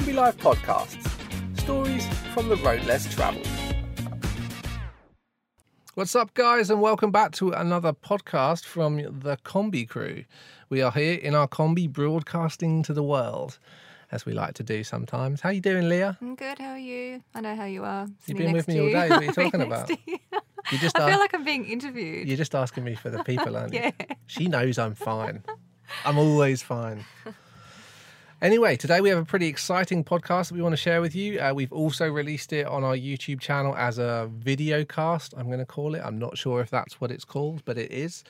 Kombi Life podcasts. Stories from the road less travelled. What's up, guys, and welcome back to another podcast from the Kombi crew. We are here in our Kombi broadcasting to the world, as we like to do sometimes. How you doing, Leah? I'm good. How are you? I know how you are. You've been with me all day. What are you talking about? you. You just I are, feel like I'm being interviewed. you're just asking me for the people, aren't you? yeah. She knows I'm fine. I'm always fine. Anyway, today we have a pretty exciting podcast that we want to share with you. Uh, we've also released it on our YouTube channel as a video cast, I'm going to call it. I'm not sure if that's what it's called, but it is.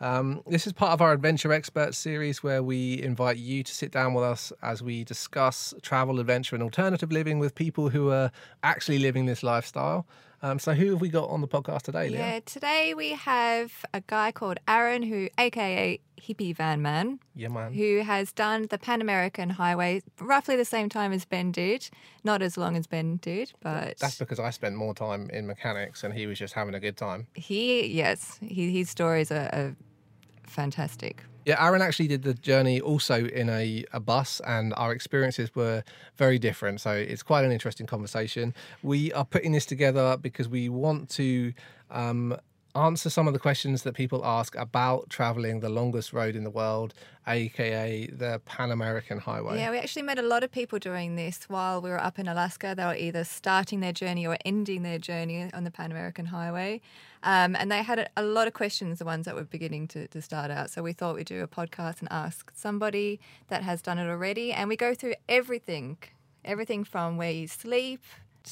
Um, this is part of our Adventure Experts series where we invite you to sit down with us as we discuss travel, adventure, and alternative living with people who are actually living this lifestyle. Um, so, who have we got on the podcast today, Leah? Yeah, today we have a guy called Aaron, who, aka Hippie Van Man, Yeah, man. who has done the Pan American Highway roughly the same time as Ben did. Not as long as Ben did, but That's because I spent more time in mechanics and he was just having a good time. he, yes, he, his stories are, are fantastic. Yeah, Aaron actually did the journey also in a, a bus, and our experiences were very different. So it's quite an interesting conversation. We are putting this together because we want to um, answer some of the questions that people ask about traveling the longest road in the world, aka the Pan American Highway. Yeah, we actually met a lot of people doing this while we were up in Alaska. They were either starting their journey or ending their journey on the Pan American Highway. Um, and they had a, lot of questions, the ones that were beginning to, to start out. So we thought we'd do a podcast and ask somebody that has done it already. And we go through everything everything from where you sleep,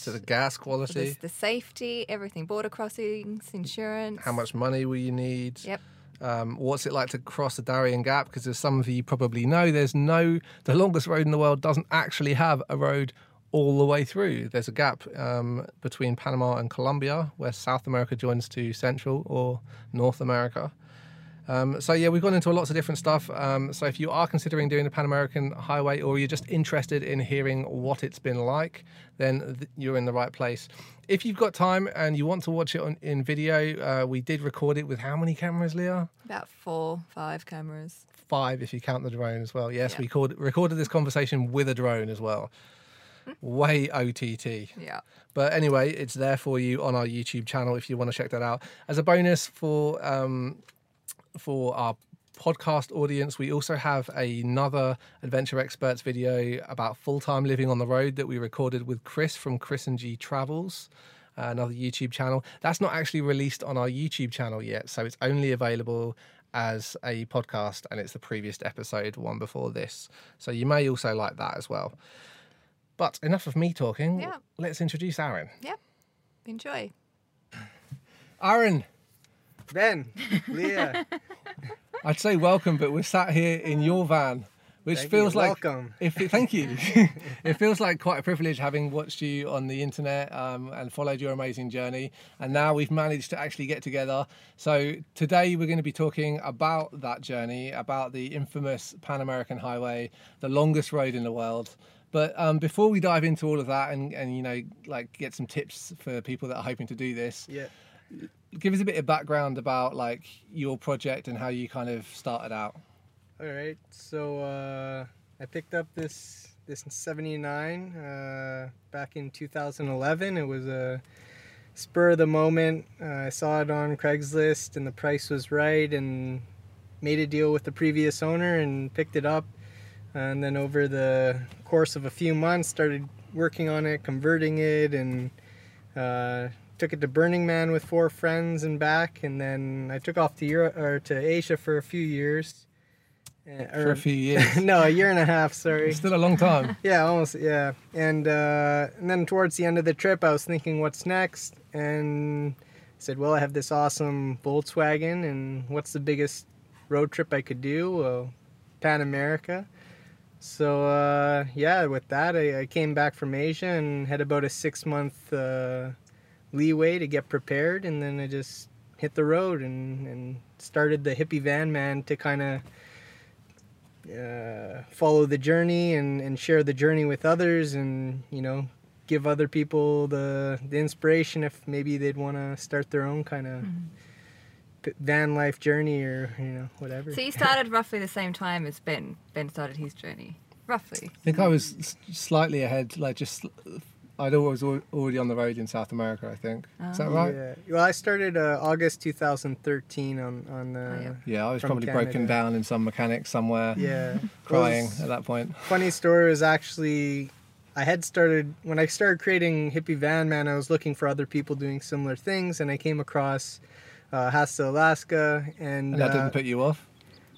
To the gas the, quality, the safety, everything, border crossings, insurance. how much money will you need? Yep. um, what's it like to cross the Darien Gap? Because as some of you probably know, there's no the longest road in the world doesn't actually have a road all the way through. There's a gap um, between Panama and Colombia, where South America joins to Central or North America. Um, so yeah, we've gone into lots of different stuff. Um, so if you are considering doing the Pan American Highway, or you're just interested in hearing what it's been like, then th- you're in the right place. If you've got time and you want to watch it on, in video, uh, we did record it with how many cameras, Leah? About four, five cameras. five if you count the drone as well. Yes, Yeah. we called, recorded this conversation with a drone as well. Way OTT. Yeah. But anyway, it's there for you on our YouTube channel if you want to check that out. As a bonus for um, for our podcast audience, we also have another Adventure Experts video about full time living on the road that we recorded with Chris from Chris and G Travels. uh, Another YouTube channel. That's not actually released on our YouTube channel yet, so it's only available as a podcast and it's the previous episode, one before this. So you may also like that as well. But enough of me talking. Yeah. Let's introduce Aaron. Yep. Enjoy. Aaron, Ben, Leah, I'd say welcome, but we're sat here in your van, which Thank feels you. like Welcome. If thank you, it feels like quite a privilege having watched you on the internet um, and followed your amazing journey, and now we've managed to actually get together. So today we're going to be talking about that journey, about the infamous Pan American Highway, the longest road in the world. But um, before we dive into all of that and, and you know like get some tips for people that are hoping to do this, yeah. Give us a bit of background about like your project and how you kind of started out. All right. So uh, I picked up this this 79 uh, back in 2011. It was a spur of the moment. Uh, I saw it on Craigslist and the price was right, and made a deal with the previous owner and picked it up. And then over the course of a few months, started working on it, converting it, and uh, took it to Burning Man with four friends and back. And then I took off to Europe or to Asia for a few years. Uh, For a few years. no, a year and a half. Sorry. It's still a long time. Yeah, almost. Yeah, and uh, and then towards the end of the trip, I was thinking, what's next? And I said, well, I have this awesome Volkswagen, and what's the biggest road trip I could do? Well, Pan America. So uh, yeah, with that, I, I came back from Asia and had about a six month uh, leeway to get prepared, and then I just hit the road and, and started the hippie van man to kind of uh, follow the journey and, and share the journey with others and you know give other people the, the inspiration if maybe they'd want to start their own kind of van life journey or you know whatever So you started roughly the same time as Ben. Ben started his journey. roughly? I think I was slightly ahead, like just I'd always already on the road in South America. I think is that right? Yeah. Well, I started uh, August 2013 on on. Uh, Oh, yeah. Yeah, I was From probably broken down in some mechanic somewhere, Yeah. crying Well, at that point. funny story was actually I had started when I started creating Hippie Van Man. I was looking for other people doing similar things, and I came across uh, Hasta Alaska, and, And that uh, didn't put you off.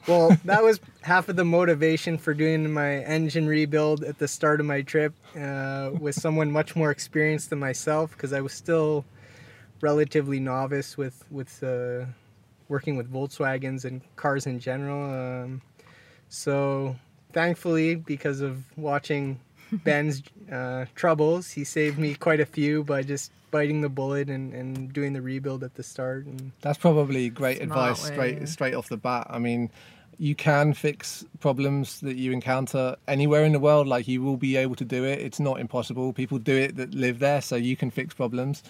Well, that was half of the motivation for doing my engine rebuild at the start of my trip uh, with someone much more experienced than myself, because I was still relatively novice with with uh, working with Volkswagens and cars in general. Um, so thankfully, because of watching Ben's uh, troubles, he saved me quite a few by just biting the bullet and, and doing the rebuild at the start. And That's probably great Smart advice way, straight straight off the bat. I mean, you can fix problems that you encounter anywhere in the world. Like you will be able to do it. It's not impossible. People do it that live there, so you can fix problems.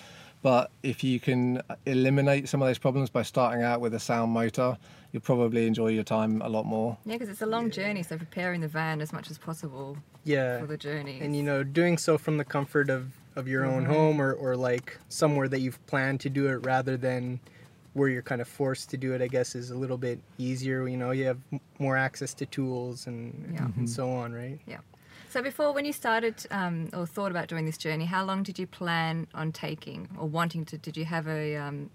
But if you can eliminate some of those problems by starting out with a sound motor, you'll probably enjoy your time a lot more. Yeah, because it's a long journey, so preparing the van as much as possible yeah, for the journey. and you know doing so from the comfort of of your own Mhm. home or, or like somewhere that you've planned to do it rather than where you're kind of forced to do it i guess is a little bit easier you know you have more access to tools and, Yeah. and so on right So before, when you started um, or thought about doing this journey, how long did you plan on taking or wanting to? Did you have a, um,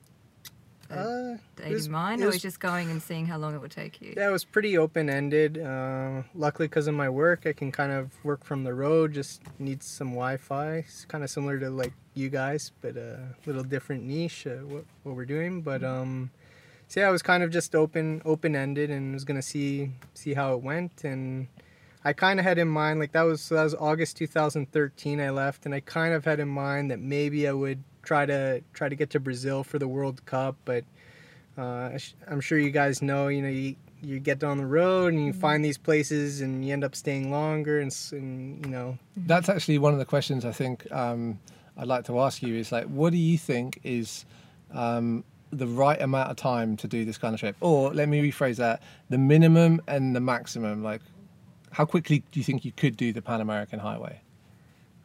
a uh, date was- in mind, or was- was just going and seeing how long it would take you? yeah it was pretty open-ended uh, luckily because of my work i can kind of work from the road just need some wi-fi it's kind of similar to like you guys but a little different niche uh, what, what we're doing but um so yeah, I was kind of just open open ended and was gonna see see how it went and I kind of had in mind like that was that was August 2013 I left and I kind of had in mind that maybe I would try to try to get to Brazil for the World Cup but uh, I sh- I'm sure you guys know you know you you get on the road and you find these places and you end up staying longer and, and you know That's actually one of the questions I think um, I'd like to ask you. Is like, what do you think is um, the right amount of time to do this kind of trip? Or let me rephrase that: the minimum and the maximum. Like, how quickly do you think you could do the Pan American Highway?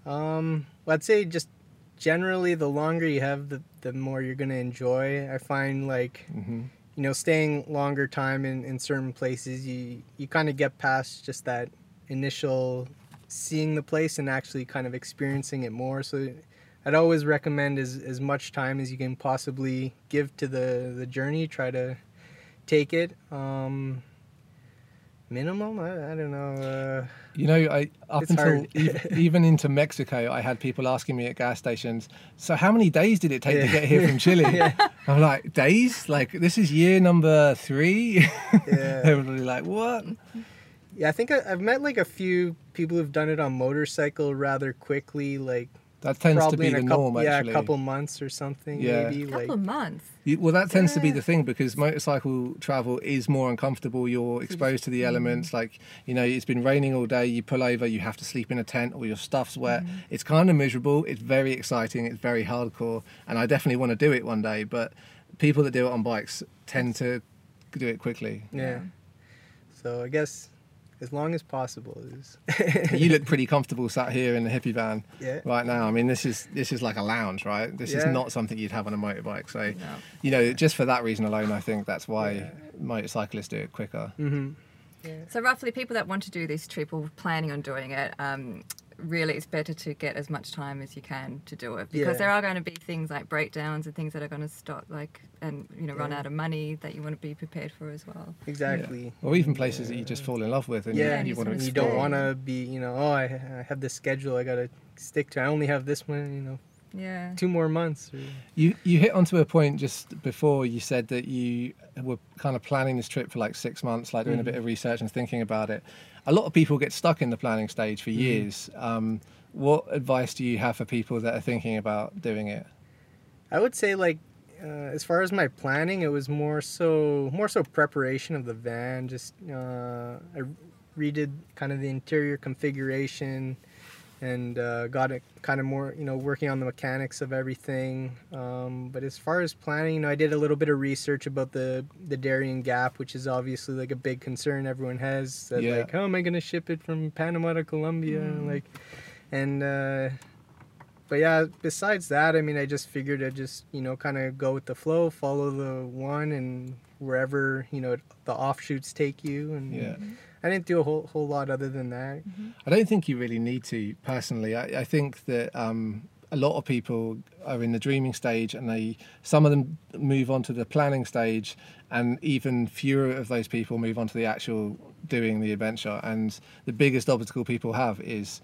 Um, well, I'd say just generally, the longer you have, the the more you're gonna enjoy. I find like hmm you know staying longer time in, in certain places, you you kind of get past just that initial seeing the place and actually kind of experiencing it more. So I'd always recommend as as much time as you can possibly give to the the journey. Try to take it. Um, minimum, I, I don't know. Uh, You know, I up until hard. even into Mexico, I had people asking me at gas stations. So, how many days did it take to get here from Chile? I'm like, days? Like this is year number three. yeah. Everybody like, what? Yeah, I think I, I've met like a few people who've done it on motorcycle rather quickly, like That tends to probably be in the a couple, norm. yeah, a couple months or something, Yeah. maybe. a couple Like, of months. You- Well, that tends to be the thing because motorcycle travel is more uncomfortable. You're exposed to the Mm. elements. Like, you know, it's been raining all day. You pull over, you have to sleep in a tent, or your stuff's wet. Mm-hmm. It's kind of miserable. It's very exciting. It's very hardcore, and I definitely want to do it one day. But people that do it on bikes tend to do it quickly. yeah. So I guess as long as possible you look pretty comfortable sat here in the hippie van yeah. right now. I mean, this is this is like a lounge, right? This is not something you'd have on a motorbike. So, No. you know, just for that reason alone, I think that's why Yeah. motorcyclists do it quicker. Mm-hmm. So roughly, people that want to do this trip or planning on doing it, um, really, it's better to get as much time as you can to do it because Yeah. there are going to be things like breakdowns and things that are going to stop, like and you know, run Yeah. out of money that you want to be prepared for as well. Exactly. Or even places that you just fall in love with and Yeah, you, and you you want to You don't want to be, you know, oh, I, I have this schedule I got to stick to. I only have this one, you know, Yeah. two more months. Or, You you hit onto a point just before you said that you were kind of planning this trip for like six months, like doing a Mhm. bit of research and thinking about it. A lot of people get stuck in the planning stage for Mhm. years. Um, what advice do you have for people that are thinking about doing it? I would say like uh, as far as my planning, it was more so more so preparation of the van. Just uh, I redid kind of the interior configuration, and uh, got it kind of more, you know, working on the mechanics of everything. Um, but as far as planning, you know, I did a little bit of research about the the Darien Gap, which is obviously like a big concern everyone has. That Yeah. like, how am I going to ship it from Panama to Colombia? Like, and uh, but yeah, besides that, I mean, I just figured I'd just you know kind of go with the flow, follow the one, and wherever you know the offshoots take you. And Yeah. I didn't do a whole whole lot other than that. I don't think you really need to personally. I, I think that um, a lot of people are in the dreaming stage, and they some of them move on to the planning stage, and even fewer of those people move on to the actual doing the adventure. And the biggest obstacle people have is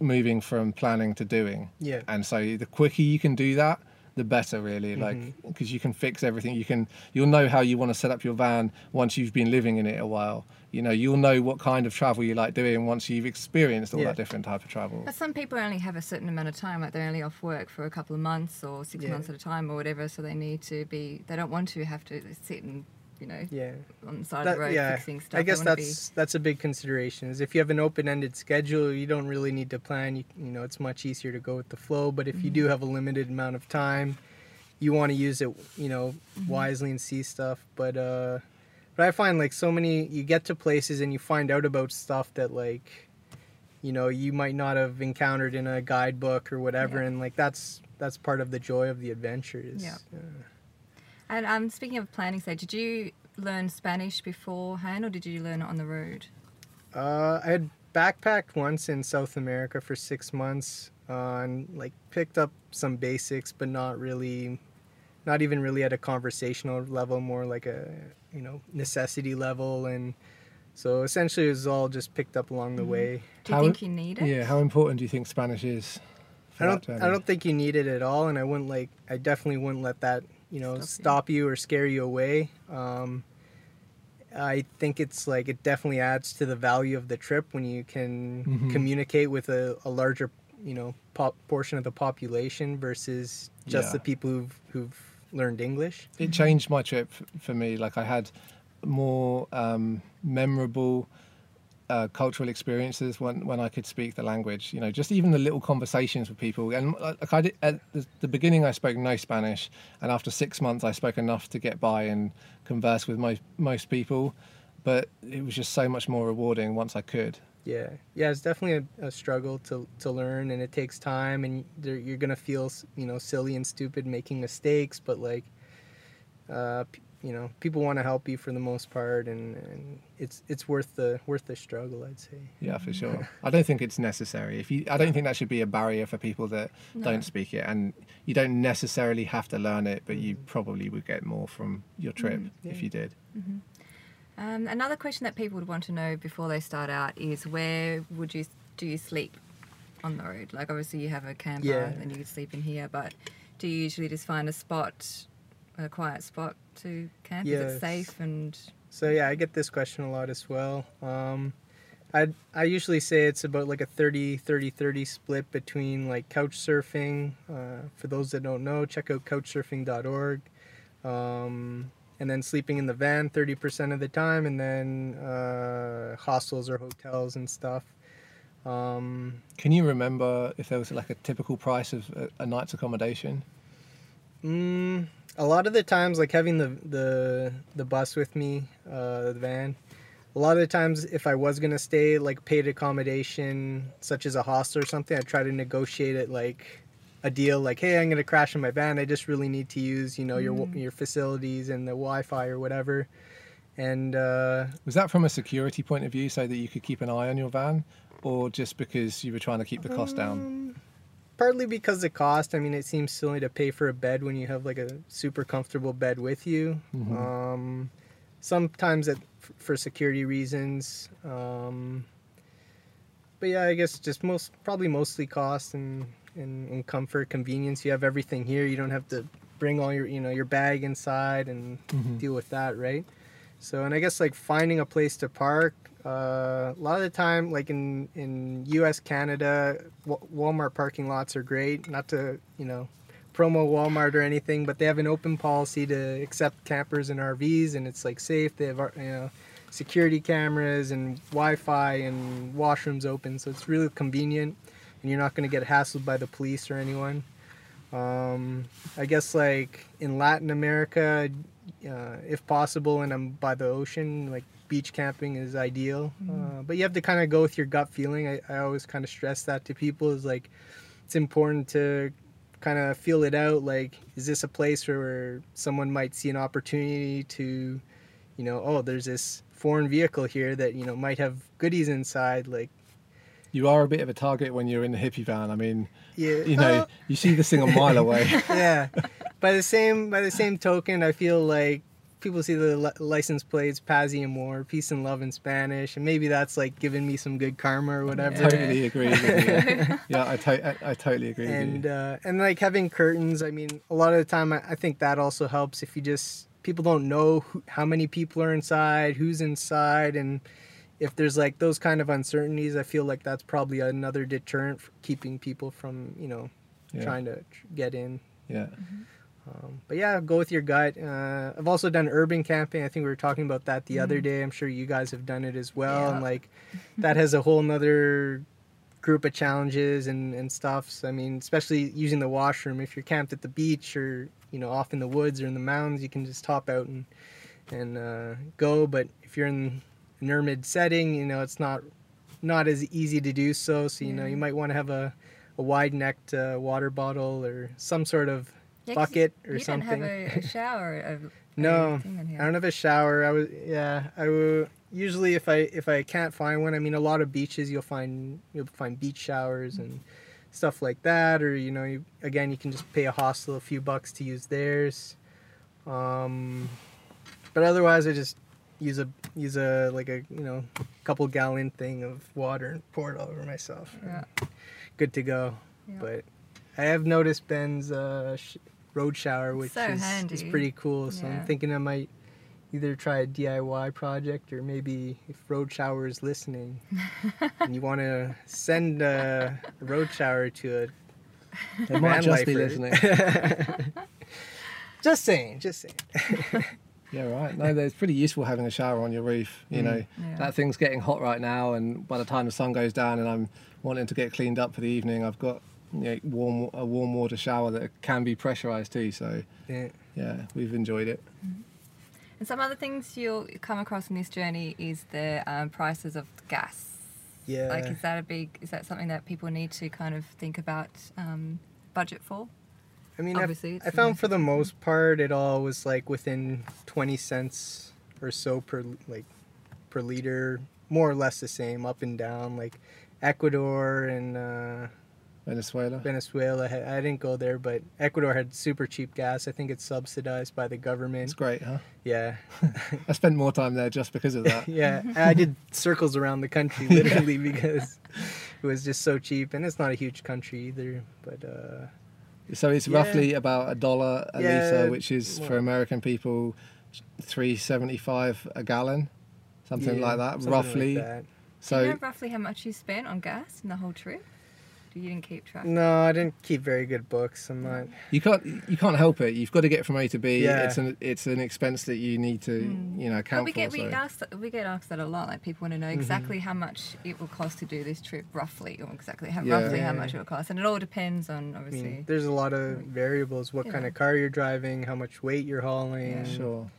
moving from planning to doing. Yeah. And so the quicker you can do that, the better really like Mm-hmm. because you can fix everything you can you'll know how you want to set up your van once you've been living in it a while you know you'll know what kind of travel you like doing once you've experienced all Yeah. that different type of travel But some people only have a certain amount of time, like they're only off work for a couple of months or six Yeah. months at a time or whatever. So they need to be, they don't want to have to sit and, you know, Yeah. on the side of the road yeah, fixing stuff. I guess that's that's a big consideration. Is if you have an open-ended schedule, you don't really need to plan. You, you know, it's much easier to go with the flow. But if you do have a limited amount of time, you want to use it, you know, wisely and see stuff. But uh, but I find like so many, you get to places and you find out about stuff that like, you know, you might not have encountered in a guidebook or whatever, Yeah. and like that's that's part of the joy of the adventure. Is Yeah. And um, speaking of planning stage, did you learn Spanish beforehand or did you learn it on the road? Uh, I had backpacked once in South America for six months uh, and like picked up some basics, but not really, not even really at a conversational level, more like a you know necessity level, and so essentially it was all just picked up along the way. Do you How- think you need it? yeah how important do you think spanish is I don't. I don't think you need it at all, and I wouldn't like, I definitely wouldn't let that you know Stop you. stop you or scare you away. Um, I think it's like it definitely adds to the value of the trip when you can Mhm. communicate with a, a larger, you know, pop, portion of the population versus just Yeah. the people who've who've learned English. it changed my trip for me. Like I had more um, memorable uh, cultural experiences when when I could speak the language. You know, just even the little conversations with people. And like I did at the, beginning, I spoke no Spanish, and after six months, I spoke enough to get by and converse with most most people. But it was just so much more rewarding once I could. Yeah, yeah, it's definitely a, a struggle to to learn, and it takes time, and you're gonna feel you know silly and stupid making mistakes, but like, uh, you know, people want to help you for the most part, and, and it's it's worth the worth the struggle, I'd say. Yeah, for sure. I don't think it's necessary. If you, I don't think that should be a barrier for people that No. don't speak it, and you don't necessarily have to learn it, but you mm. probably would get more from your mm, trip if yeah. you did. Mm-hmm. Um, another question that people would want to know before they start out is where would you do you sleep on the road? Like obviously you have a camper Yeah. and you could sleep in here, but do you usually just find a spot, a quiet spot to camp? Is Yes. it safe and So yeah, I get this question a lot as well. Um, I I usually say it's about like a 30 30 30 split between like couch surfing. Uh, for those that don't know, check out couchsurfing.org. Um, and then sleeping in the van 30% of the time, and then uh, hostels or hotels and stuff. Um, Can you remember if there was like a typical price of a, a night's accommodation? Mm, a lot of the times, like having the the the bus with me, uh, the van. A lot of the times, if I was gonna stay like paid accommodation, such as a hostel or something, I try to negotiate it like a deal. Like, hey, I'm gonna crash in my van. I just really need to use, you know, your Mm. your facilities and the Wi-Fi or whatever. And uh, Was that from a security point of view, so that you could keep an eye on your van, or just because you were trying to keep the cost down? Partly because the cost. I mean, it seems silly to pay for a bed when you have like a super comfortable bed with you. Mhm. Um, sometimes it, f- for security reasons. Um, but yeah, I guess just most probably mostly cost and, and, and comfort, convenience. You have everything here. You don't have to bring all your you know your bag inside and Mhm. deal with that, right? So, and I guess like finding a place to park. Uh, a lot of the time, like in in U.S., Canada, Wa- Walmart parking lots are great. Not to you know promo Walmart or anything, but they have an open policy to accept campers and RVs, and it's like safe. They have uh, you know security cameras and Wi-Fi and washrooms open, so it's really convenient. and you're not going to get hassled by the police or anyone. Um, I guess like in Latin America, uh, if possible, and I'm by the ocean, like beach camping is ideal. Uh, but you have to kind of go with your gut feeling. I, I always kind of stress that to people is like it's important to kind of feel it out. Like, is this a place where someone might see an opportunity to, you know, oh, there's this foreign vehicle here that you know might have goodies inside, like. You are a bit of a target when you're in the hippie van. I mean, Yeah, you know, you see this thing a mile away. yeah. By the same by the same token, I feel like people see the license plates Paz y Amor, peace and love in Spanish, and maybe that's like giving me some good karma or whatever. totally agree with you. Yeah, I, to- I, I totally agree with And uh, and like having curtains, I mean, a lot of the time, I, I think that also helps if you just people don't know who, how many people are inside, who's inside, and if there's like those kind of uncertainties, I feel like that's probably another deterrent for keeping people from you know Yeah. trying to tr- get in. Yeah. Um, but yeah, go with your gut. Uh, I've also done urban camping. I think we were talking about that the other day. I'm sure you guys have done it as well. Yeah. And like that has a whole nother group of challenges and, and stuff. So, I mean, especially using the washroom. If you're camped at the beach or, you know, off in the woods or in the mountains, you can just hop out and, and uh, go. But if you're in urban setting, you know, it's not not as easy to do so. So, you know, you might want to have a, a wide necked uh, water bottle or some sort of Yeah, bucket or you something. don't have a, a shower. A, No, a thing in here. I don't have a shower. I was yeah. I will usually if I if I can't find one. I mean, a lot of beaches you'll find you'll find beach showers and stuff like that. Or you know, you, again, you can just pay a hostel a few bucks to use theirs. Um, but otherwise, I just use a use a like a you know couple gallon thing of water and pour it all over myself. Yeah. Good to go. Yeah. But I have noticed Ben's uh, sh- road shower, which So is, is pretty cool. So Yeah. I'm thinking I might either try a DIY project or maybe if Road Shower is listening and you want to send a road shower to a They might just be lifer. listening. just saying, just saying. Yeah, right. No, it's pretty useful having a shower on your roof. You Mm. know, Yeah. that thing's getting hot right now, and by the time the sun goes down and I'm wanting to get cleaned up for the evening, I've got you know, warm a warm water shower that can be pressurized too. So Yeah. yeah, we've enjoyed it. And some other things you'll come across in this journey is the um, prices of gas. Yeah. Like, is that a big? Is that something that people need to kind of think about um, budget for? I mean, I, Obviously, it's I a found for the most part it all was like within 20 cents or so per like per liter, more or less the same, up and down. Like Ecuador and uh, Venezuela. Venezuela, had, I didn't go there, but Ecuador had super cheap gas. I think it's subsidized by the government. It's great, huh? Yeah, I spent more time there just because of that. yeah. I did circles around the country literally because it was just so cheap, and it's not a huge country either. But uh, So it's Yeah. roughly about a dollar a Yeah, litre, which is for American people three seventy five a gallon, something yeah, like that, something like roughly. that. Do So you know roughly how much you spent on gas in the whole trip? You didn't keep track. No, I didn't keep very good books. I'm not. you can't you can't help it. You've got to get from A to B. Yeah. It's an it's an expense that you need to you know But account we get for. we so. asked we get asked that a lot. Like people want to know Mm-hmm. exactly how much it will cost to do this trip, roughly, or exactly how Yeah. roughly how much it will cost, and it all depends on I obviously. mean, there's a lot of variables. What kind of car you're driving, how much weight you're hauling. Yeah. Sure.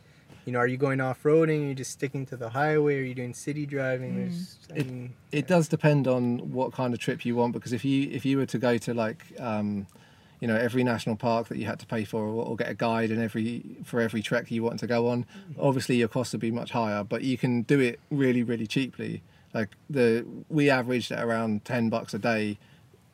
You know, are you going off roading? Are you just sticking to the highway? Are you doing city driving? Mm. There's, I It- mean, It does depend on what kind of trip you want because if you if you were to go to like um, you know every national park that you had to pay for or, or get a guide and every for every trek you want to go on, obviously your costs would be much higher. But you can do it really really cheaply. Like the we averaged at around ten bucks a day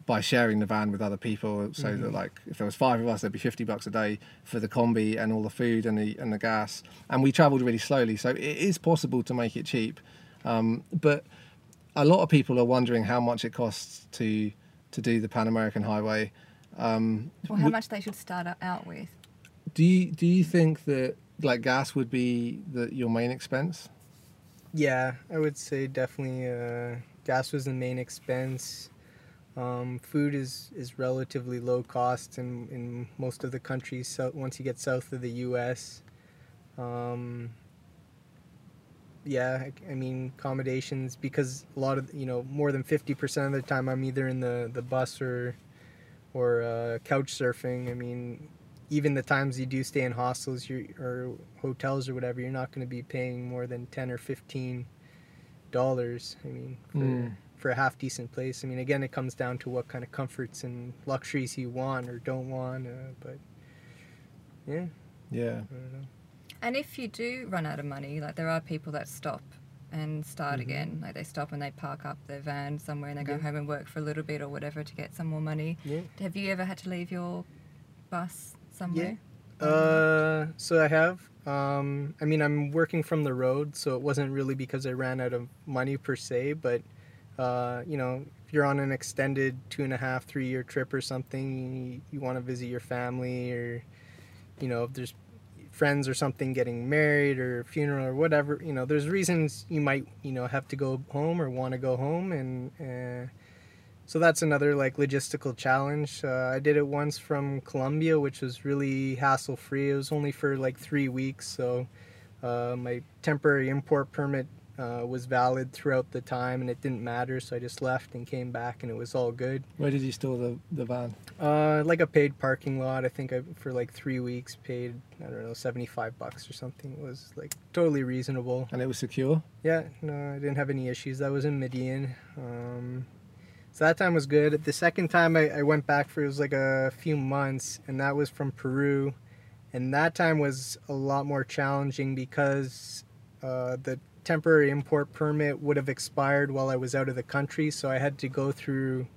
by sharing the van with other people. So that like if there was five of us, there'd be fifty bucks a day for the combi and all the food and the and the gas. And we travelled really slowly, so it is possible to make it cheap. Um, but a lot of people are wondering how much it costs to to do the Pan American Highway. Um, or how would- much they should start out with. do you do you think that like gas would be the, your main expense? yeah, I would say definitely uh, gas was the main expense. Um, food is, is relatively low cost in, in most of the countries so once you get south of the U.S. Um, yeah, I, I mean accommodations because a lot of you know more than fifty percent of the time I'm either in the the bus or or uh, couch surfing. I mean, even the times you do stay in hostels or hotels or whatever, you're not going to be paying more than ten or fifteen dollars. I mean, for, Mm. For a half decent place. I mean, again, it comes down to what kind of comforts and luxuries you want or don't want. Uh, but yeah, Yeah. I don't know. And if you do run out of money, like there are people that stop and start Mhm. again. Like they stop and they park up their van somewhere and they go Yeah. home and work for a little bit or whatever to get some more money. Yeah. Have you ever had to leave your bus somewhere? Yeah. Uh, so I have. Um, I mean, I'm working from the road, so it wasn't really because I ran out of money per se, but uh, you know, if you're on an extended two and a half, three year trip or something, you, you want to visit your family, or you know, if there's friends or something getting married or funeral or whatever, you know, there's reasons you might, you know, have to go home or want to go home, and uh, so that's another like logistical challenge. Uh, I did it once from Colombia, which was really hassle free. It was only for like three weeks, so uh, my temporary import permit uh, was valid throughout the time, and it didn't matter. So I just left and came back, and it was all good. Where did you store the, the van? Uh, like a paid parking lot. I think I for like three weeks paid I don't know seventy five bucks or something. It was like totally reasonable. And it was secure? Yeah, no, I didn't have any issues. That was in Medellín. Um, so that time was good. The second time I, I went back for it was like a few months, and that was from Peru. And that time was a lot more challenging because uh, the temporary import permit would have expired while I was out of the country. So I had to go through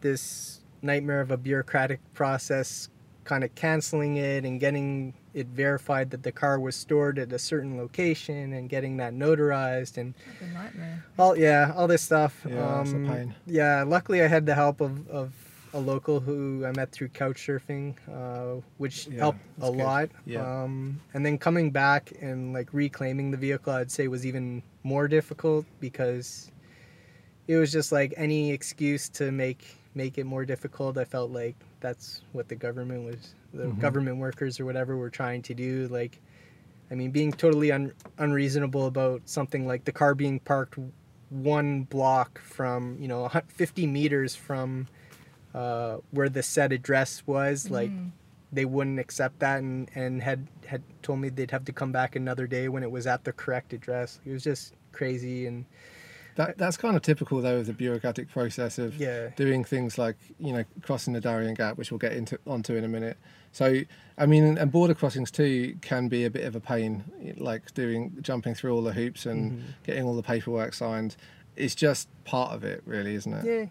this nightmare of a bureaucratic process, kind of canceling it and getting it verified that the car was stored at a certain location and getting that notarized and That's a nightmare. all yeah all this stuff Yeah, it's a um, pain. yeah luckily i had the help of, of a local who i met through couch surfing uh, which Yeah, helped a good. lot Yeah. um, and then coming back and like reclaiming the vehicle i'd say was even more difficult because it was just like any excuse to make make it more difficult i felt like that's what the government was the Mhm. government workers or whatever were trying to do like i mean being totally un- unreasonable about something like the car being parked one block from you know a 50 meters from uh, where the said address was like Mm. they wouldn't accept that and, and had had told me they'd have to come back another day when it was at the correct address it was just crazy and That, that's kind of typical, though, of the bureaucratic process of yeah doing things like you know crossing the Darien Gap, which we'll get into onto in a minute. So, I mean, and border crossings too can be a bit of a pain, like doing jumping through all the hoops and Mhm. getting all the paperwork signed. It's just part of it, really, isn't it? yeah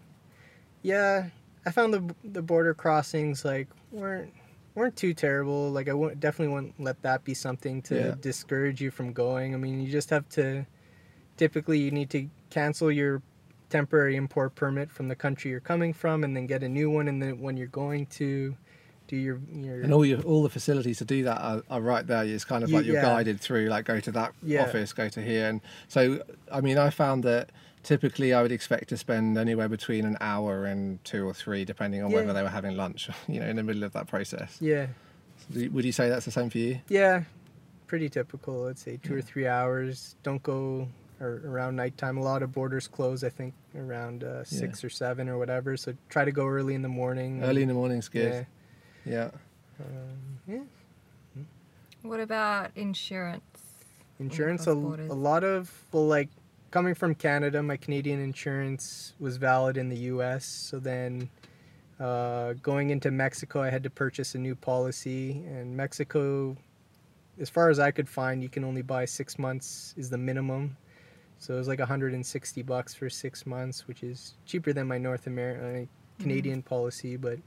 yeah i found the the border crossings like weren't weren't too terrible like i wouldn't definitely wouldn't let that be something to Yeah. discourage you from going i mean you just have to typically you need to cancel your temporary import permit from the country you're coming from and then get a new one and then when you're going to do your your And all your all the facilities to do that are, are right there. It's kind of Ye- like you're yeah. guided through, like go to that Yeah. office, go to here, and so I mean, I found that typically I would expect to spend anywhere between an hour and two or three, depending on Yeah. whether they were having lunch, you know, in the middle of that process. yeah Would you say that's the same for you? Yeah, pretty typical. Let's say two or three hours. Don't go or around nighttime. A lot of borders close. I think around uh, six or seven or whatever. So try to go early in the morning. Early in the morning's good. Yeah. Yeah. Um, yeah. What about insurance? Insurance. A, a lot of well, like coming from Canada, my Canadian insurance was valid in the U.S. So then. Uh, going into Mexico, I had to purchase a new policy, and Mexico, as far as I could find, you can only buy six months is the minimum. So it was like 160 bucks for six months, which is cheaper than my North American Canadian policy, but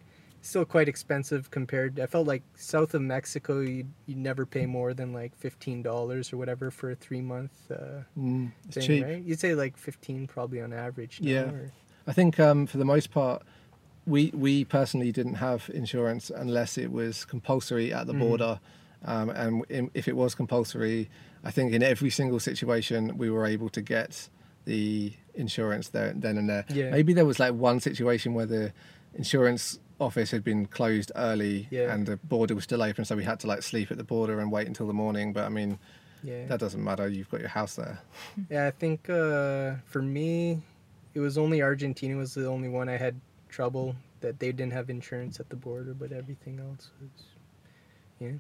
still quite expensive compared. I felt like south of Mexico, you'd, you'd never pay more than like fifteen dollars or whatever for a three month uh, Mm, thing, cheap. right? You'd say like fifteen probably on average. now, Yeah. or- I think um, for the most part, we we personally didn't have insurance unless it was compulsory at the Mhm. border, um, and in, if it was compulsory, I think in every single situation we were able to get the insurance there then and there. Yeah. Maybe there was like one situation where the insurance office had been closed early Yeah. and the border was still open, so we had to like sleep at the border and wait until the morning. But I mean, Yeah. that doesn't matter. You've got your house there. Yeah, I think uh, for me, it was only Argentina was the only one I had trouble that they didn't have insurance at the border, but everything else was, yeah.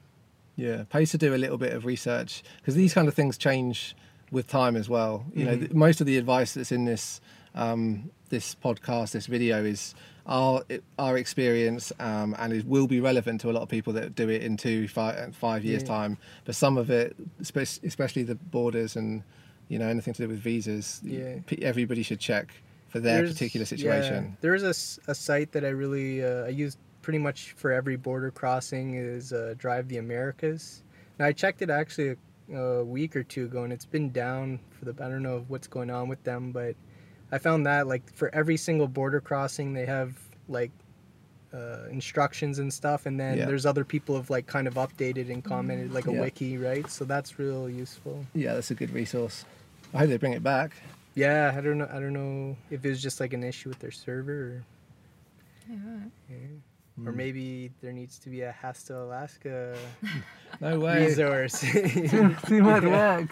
Yeah, pays to do a little bit of research because these kind of things change with time as well. You know, Mhm. th- most of the advice that's in this um, this podcast, this video, is our our experience um, and it will be relevant to a lot of people that do it in two, five, five years Yeah. time. But some of it, especially the borders and you know anything to do with visas, Yeah. everybody should check for their There's- particular yeah, situation. there's a site that I really uh, I use pretty much for every border crossing is uh, Drive the Americas. Now I checked it actually a, a week or two ago, and it's been down for the I don't know what's going on with them, but I found that like for every single border crossing they have like uh, instructions and stuff, and then Yeah. there's other people have like kind of updated and commented like a Yeah. wiki, right? So that's real useful. Yeah, that's a good resource. I hope they bring it back. Yeah, I don't know. I don't know if it was just like an issue with their server, or, Yeah, right. yeah. or maybe there needs to be a Hasta Alaska No way. resource. Too much work.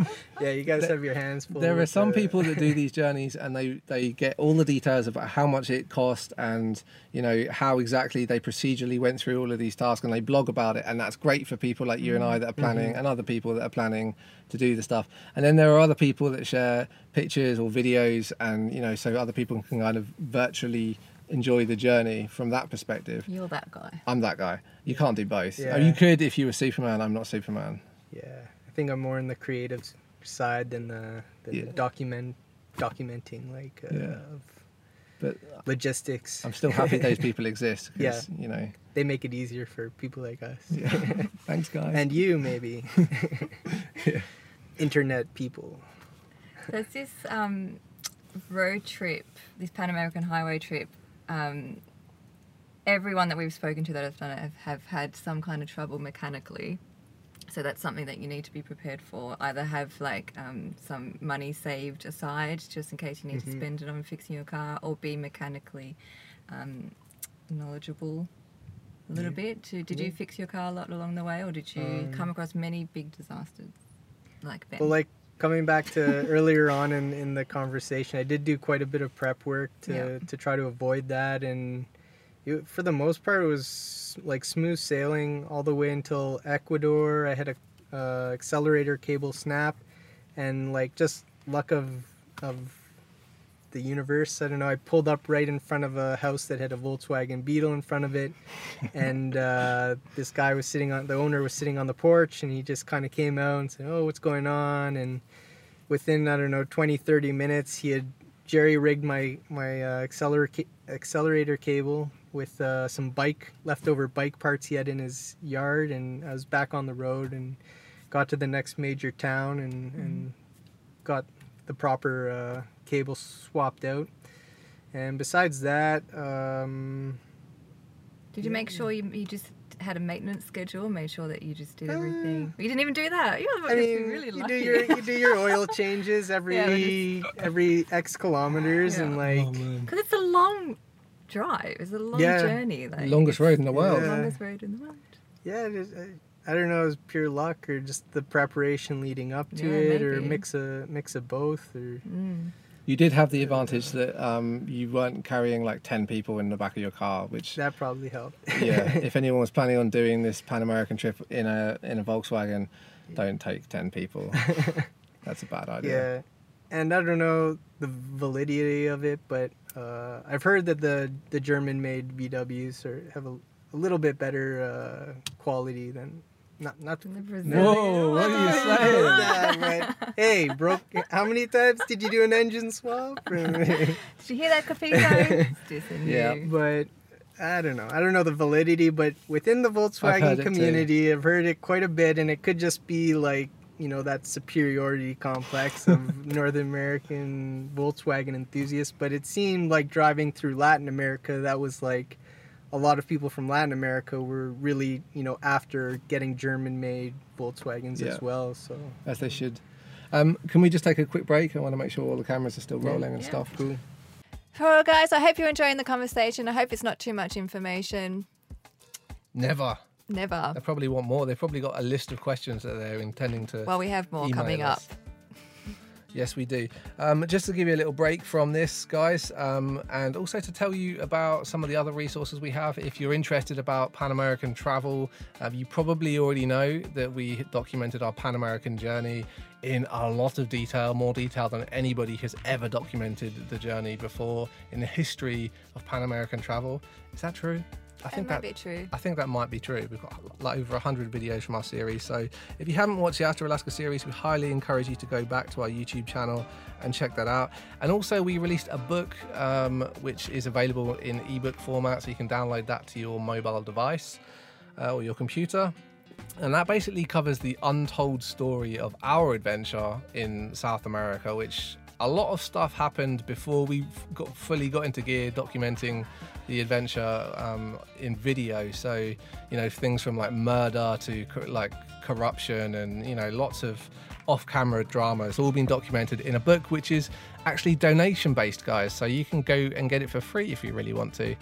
yeah, you guys have your hands full. There are some the- people that do these journeys and they, they get all the details about how much it cost and you know how exactly they procedurally went through all of these tasks and they blog about it and that's great for people like you and I mm-hmm. that are planning mm-hmm. and other people that are planning to do the stuff. And then there are other people that share pictures or videos and you know so other people can kind of virtually enjoy the journey from that perspective. You're that guy. I'm that guy. You can't do both. Yeah. Oh, you could if you were Superman. I'm not Superman. Yeah, I think I'm more in the creative side than the, than Yeah. the document documenting like uh, Yeah. of But logistics. I'm still happy those people exist. Yeah. You know. they make it easier for people like us. Yeah. Thanks, guys. and you maybe. Internet people. There's this um, road trip, this Pan American Highway trip. Um, everyone that we've spoken to that have done it have, have had some kind of trouble mechanically. So that's something that you need to be prepared for. Either have like um, some money saved aside just in case you need to Mhm. spend it on fixing your car, or be mechanically um, knowledgeable a little Yeah. bit. To, did Yeah. you fix your car a lot along the way, or did you Um, come across many big disasters like? Well, like coming back to earlier on in, in the conversation, I did do quite a bit of prep work to, Yeah. to try to avoid that. And it, for the most part, it was like smooth sailing all the way until Ecuador. I had a uh, accelerator cable snap and like just luck of, of the universe. I don't know. I pulled up right in front of a house that had a Volkswagen Beetle in front of it, and uh, this guy was sitting on the owner was sitting on the porch, and he just kind of came out and said, "Oh, what's going on?" And within I don't know 20, 30 minutes, he had jerry rigged my my uh, accelerator accelerator cable with uh, some bike leftover bike parts he had in his yard, and I was back on the road and got to the next major town and and got the proper uh, cable swapped out. And besides that, um, Did you make sure you, you just had a maintenance schedule, made sure that you just did Uh, everything? you didn't even do that. You're I just mean, really you lucky. do your you do your oil changes every Yeah, every X kilometers and like Because it's a long drive. It's a long Yeah. journey. Like, Longest road in the world. Yeah. longest road in the world. yeah, it is, I, I don't know, it was pure luck or just the preparation leading up to Yeah, it or maybe. mix a mix of both or Mm. You did have the advantage that um, you weren't carrying like 10 people in the back of your car, which, that probably helped. yeah, if anyone was planning on doing this Pan American trip in a in a Volkswagen, don't take 10 people. That's a bad idea. Yeah, and I don't know the validity of it, but uh, I've heard that the the German-made VWs are have a, a little bit better uh, quality than not not. And the No. Brazilian- Whoa, what are you not saying? that, but, hey, broke. How many times did you do an engine swap? Did you hear that, Capito? Dissing Yeah. but I don't know. I don't know the validity, but within the Volkswagen it too. community, I've heard it quite a bit, and it could just be like you know that superiority complex of North American Volkswagen enthusiasts. But it seemed like driving through Latin America, that was like a lot of people from Latin America were really you know after getting German-made Volkswagens Yeah. as well. So As they should. Um, can we just take a quick break? I want to make sure all the cameras are still rolling and Yeah. stuff. cool. Well, guys, I hope you're enjoying the conversation. I hope it's not too much information. Never. Never. They probably want more. They've probably got a list of questions that they're intending to. Well, we have more coming up. Yes, we do. Um, just to give you a little break from this, guys, um, and also to tell you about some of the other resources we have. If you're interested about Pan American travel, um, you probably already know that we documented our Pan American journey in a lot of detail, more detail than anybody has ever documented the journey before in the history of Pan American travel. Is that true? I think That might be true. I think that might be true. We've got like over 100 videos from our series. So if you haven't watched the After Alaska series, we highly encourage you to go back to our YouTube channel and check that out. And also, we released a book um, which is available in ebook format, so you can download that to your mobile device uh, or your computer. And that basically covers the untold story of our adventure in South America, which a lot of stuff happened before we got fully got into gear documenting the adventure um, in video. So, you know, things from like murder to like corruption and, you know, lots of off camera drama. It's all been documented in a book, which is actually donation based, guys. So you can go and get it for free if you really want to.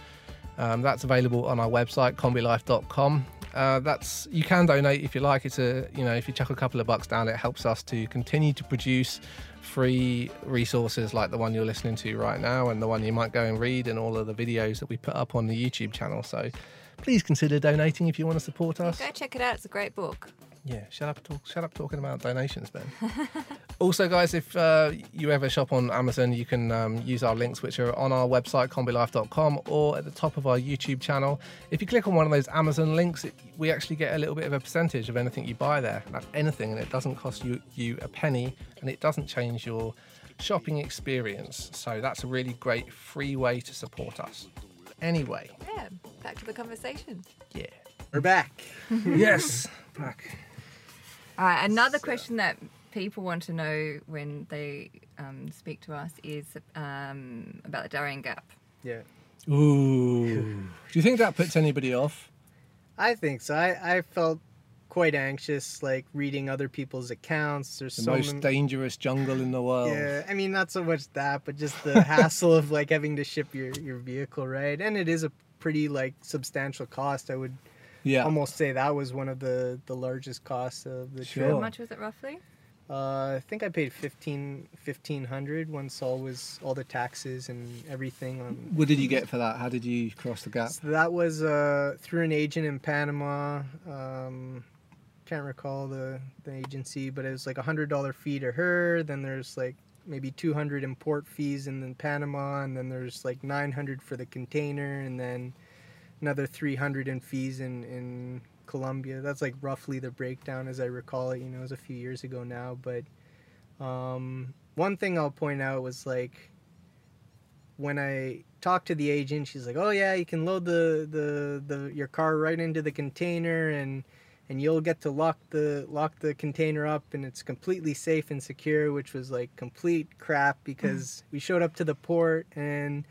Um, that's available on our website, kombilife.com. Uh, that's you can donate if you like. It's a you know if you chuck a couple of bucks down, it helps us to continue to produce free resources like the one you're listening to right now, and the one you might go and read, and all of the videos that we put up on the YouTube channel. So please consider donating if you want to support us. Go check it out. It's a great book. Yeah, shut up, talk, shut up talking about donations, Ben. also, guys, if uh, you ever shop on Amazon, you can um, use our links, which are on our website, kombilife.com, or at the top of our YouTube channel. If you click on one of those Amazon links, it, we actually get a little bit of a percentage of anything you buy there. That's anything, and it doesn't cost you, you a penny, and it doesn't change your shopping experience. So that's a really great free way to support us. Anyway, Yeah, back to the conversation. yeah. We're back. yes, back. All right, another question that people want to know when they um, speak to us is um, about the Darien Gap. Yeah. Ooh. Do you think that puts anybody off? I think so. I, I felt quite anxious, like reading other people's accounts. There's The so most many. dangerous jungle in the world. Yeah, I mean, not so much that, but just the hassle of like having to ship your, your vehicle, right? And it is a pretty like substantial cost. I would Yeah. almost say that was one of the the largest costs of the Sure. trip. How much was it roughly? Uh, I think I paid 15 1500 once all was all the taxes and everything on. What did you get for that? How did you cross the gap? So that was uh, through an agent in Panama. Um, can't recall the, the agency, but it was like a hundred dollar fee to her. Then there's like maybe 200 import fees in then Panama, and then there's like 900 for the container, and then another 300 in fees in in Colombia. That's like roughly the breakdown as I recall it. You know, it was a few years ago now, but um, one thing I'll point out was like when I talked to the agent, she's like, "Oh yeah, you can load the, the, the your car right into the container and and you'll get to lock the lock the container up and it's completely safe and secure," which was like complete crap because we showed up to the port and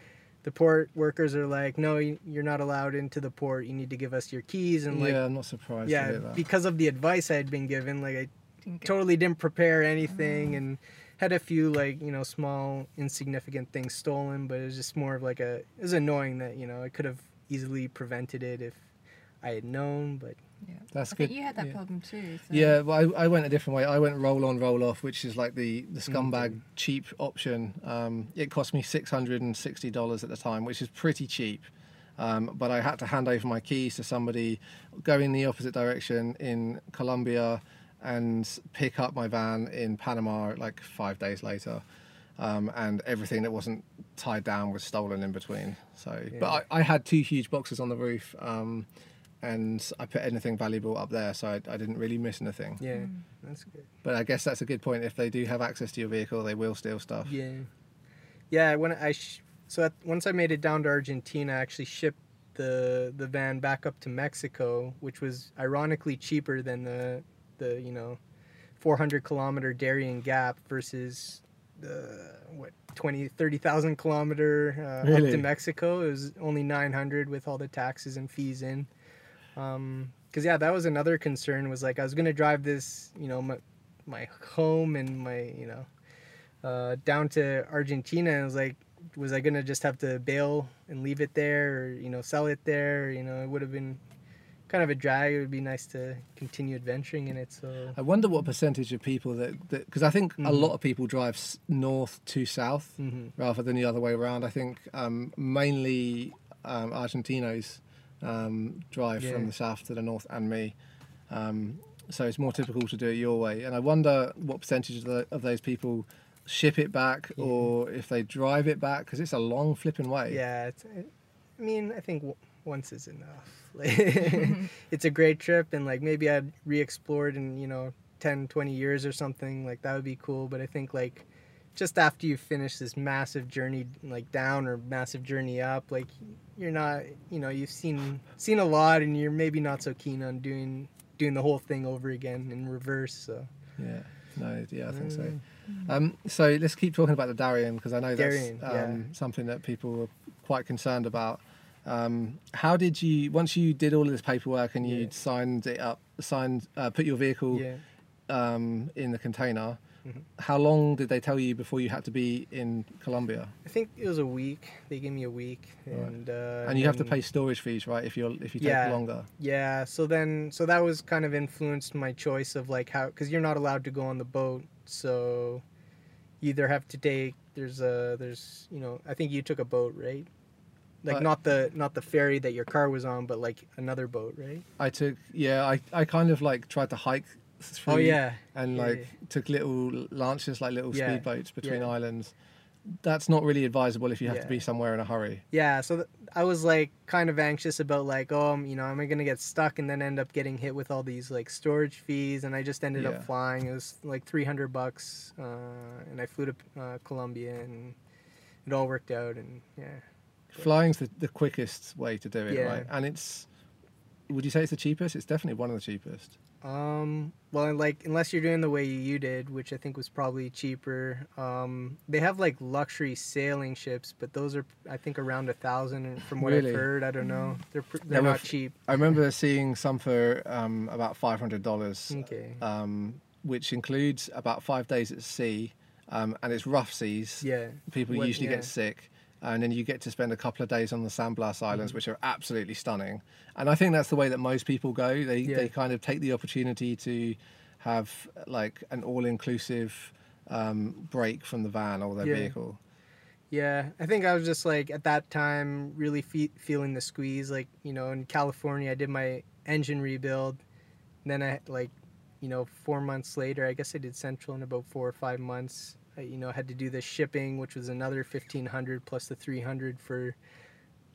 the port workers are like, "No, you- you're not allowed into the port. You need to give us your keys." And like, yeah, I'm not surprised yeah, to hear that. because of the advice I had been given, like I Didn't get- totally didn't prepare mm. anything and had a few like you know small insignificant things stolen but it was just more of like a it was annoying that you know i could have easily prevented it if i had known but Yeah. That's I good. think you had that yeah. problem too. So. Yeah, well, I, I went a different way. I went roll on, roll off, which is like the, the Mm-hmm. scumbag cheap option. Um, it cost me $660 at the time, which is pretty cheap. Um, but I had to hand over my keys to somebody, go in the opposite direction in Colombia, and pick up my van in Panama like five days later. Um, and everything that wasn't tied down was stolen in between. So, but I, I had two huge boxes on the roof. Um, and I put anything valuable up there, so I, I didn't really miss anything. yeah Mm. that's good But I guess that's a good point. If they do have access to your vehicle, they will steal stuff. yeah yeah when i sh- so at, once i made it down to argentina i actually shipped the the van back up to mexico which was ironically cheaper than the the you know 400 kilometer darien gap versus the what 20 30,000 kilometer uh, up to Mexico it was only 900 with all the taxes and fees in um cuz yeah that was another concern was like I was going to drive this you know my, my home and my you know uh, down to Argentina and I was like was I going to just have to bail and leave it there or you know sell it there you know it would have been kind of a drag. It would be nice to continue adventuring in it. So I wonder what percentage of people that because I think a Mhm. lot of people drive north to south Mhm. rather than the other way around. I think um, mainly um, Argentinos um, drive Yeah. from the south to the north, and me. Um, so it's more typical to do it your way. And I wonder what percentage of, the, of those people ship it back Yeah. or if they drive it back because it's a long flipping way. yeah, it's, I mean, I think w- once is enough. It's a great trip, and like maybe I'd re-explore it in you know 10, 20 years or something. Like that would be cool. But I think like just after you finish this massive journey like down or massive journey up, like you're not you know you've seen seen a lot, and you're maybe not so keen on doing doing the whole thing over again in reverse. So Yeah. No, yeah, I think so. Mm. Um, so let's keep talking about the Darien because I know that's Darien, um, yeah. something that people were quite concerned about. Um, how did you once you did all of this paperwork and you Yeah. signed it up, signed, uh, put your vehicle yeah. um, in the container? Mhm. How long did they tell you before you had to be in Colombia? I think it was a week. They gave me a week, Right. and uh, and you have to pay storage fees, right? If you're if you take Yeah. longer. Yeah, so then so that was kind of influenced my choice of like how because you're not allowed to go on the boat, so you either have to take there's a there's you know I think you took a boat right, like Uh, not the not the ferry that your car was on, but like another boat right. I took yeah, I, I kind of like tried to hike through Oh yeah, and like yeah. took little launches like little Yeah, speedboats between yeah. islands. That's not really advisable if you have to be somewhere in a hurry. yeah. So th- I was like kind of anxious about like oh um, you know am I gonna get stuck and then end up getting hit with all these like storage fees and I just ended up flying. It was like three hundred bucks, uh, and I flew to uh, Colombia and it all worked out and yeah. Flying's the, the quickest way to do it, right? And it's would you say it's the cheapest? It's definitely one of the cheapest. Um, well, like unless you're doing the way you did, which I think was probably cheaper. Um, they have like luxury sailing ships, but those are I think around a thousand. From what Really? I've heard, I don't know. They're pr- They they're were not cheap. I remember seeing some for um, about five hundred dollars, Okay. um, which includes about five days at sea, um, and it's rough seas. Yeah. People What- usually yeah. get sick, and then you get to spend a couple of days on the San Blas Islands, Mhm. which are absolutely stunning. And I think that's the way that most people go. They Yeah. they kind of take the opportunity to have like an all-inclusive um, break from the van or their Yeah. vehicle. Yeah, I think I was just like at that time really fe- feeling the squeeze. Like you know, in California, I did my engine rebuild. And then I like, you know, four months later, I guess I did Central in about four or five months. I, you know, had to do the shipping, which was another fifteen hundred plus the three hundred for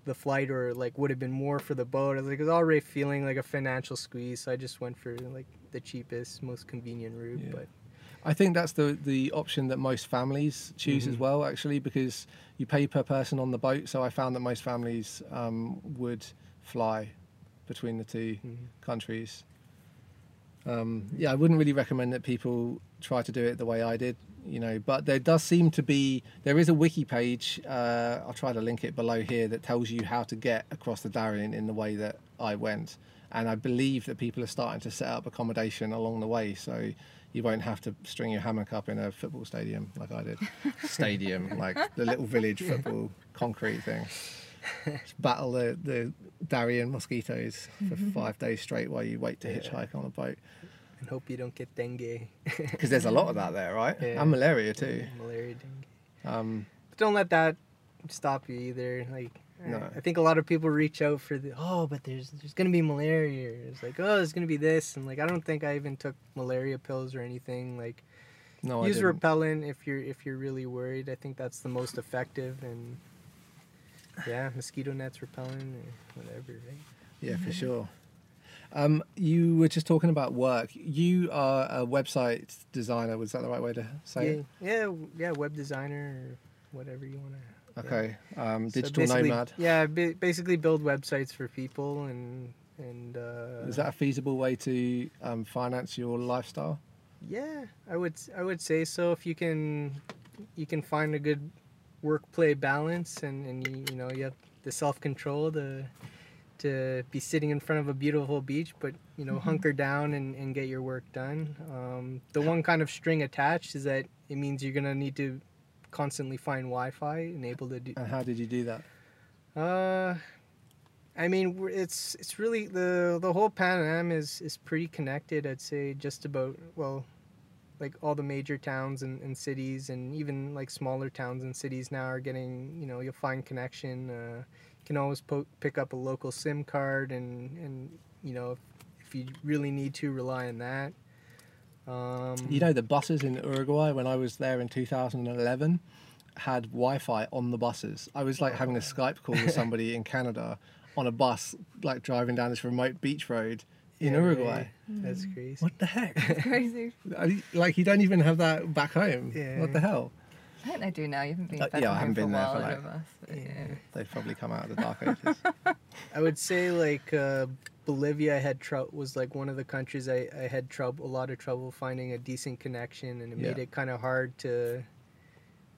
the flight, or like would have been more for the boat. I was like, I was already feeling like a financial squeeze, so I just went for like the cheapest, most convenient route. Yeah. But I think that's the the option that most families choose as Mhm. well, actually, because you pay per person on the boat. So I found that most families um, would fly between the two mhm. countries. Um, yeah, I wouldn't really recommend that people try to do it the way I did, you know. But there does seem to be there is a wiki page. Uh, I'll try to link it below here that tells you how to get across the Darien in the way that I went, and I believe that people are starting to set up accommodation along the way, so you won't have to string your hammock up in a football stadium like I did. stadium, like the little village football concrete thing. Just battle the, the Darien mosquitoes for five days straight while you wait to hitchhike on a boat. And hope you don't get dengue. Because there's a lot of that there, right? Yeah. And malaria too. Malaria, dengue. Um, But don't let that stop you either. Like, I- No. I think a lot of people reach out for the oh, but there's there's gonna be malaria. It's like oh, there's gonna be this, and like I don't think I even took malaria pills or anything. Like no, I use repellent if you're if you're really worried. I think that's the most effective and yeah, mosquito nets, repellent, whatever. Right? Yeah, for sure. Um, you were just talking about work. You are a website designer. Was that the right way to say yeah, it? yeah, yeah, web designer or whatever you want to. Okay. Um, digital basically- nomad. Yeah, basically build websites for people and and. Uh, Is that a feasible way to um, finance your lifestyle? Yeah, I would I would say so. If you can, you can find a good work play balance, and and you, you know you have the self control to to be sitting in front of a beautiful beach, but you know hunker down and, and get your work done. Um, the one kind of string attached is that it means you're gonna need to constantly find Wi-Fi and able to do. And how did you do that? Uh, I mean, it's it's really the the whole Pan Am is is pretty connected. I'd say just about well, like all the major towns and, and cities, and even like smaller towns and cities now are getting. You know, you'll find connection. Uh, can always po- pick up a local SIM card, and and you know, if, if you really need to, rely on that. Um, You know, the buses in Uruguay, when I was there in 2011, had Wi Fi on the buses. I was like having a Skype call with somebody in Canada on a bus, like driving down this remote beach road in yeah, Uruguay. right. That's crazy. What the heck? That's crazy. Like, you don't even have that back home. Yeah. What the hell? I think they do now. You haven't been Uh, back yeah, I haven't for a been there while, for, like- of us, but yeah. They've probably come out of the dark ages. I would say like uh, Bolivia I had trouble was like one of the countries I, I had trouble a lot of trouble finding a decent connection and it made it kind of hard to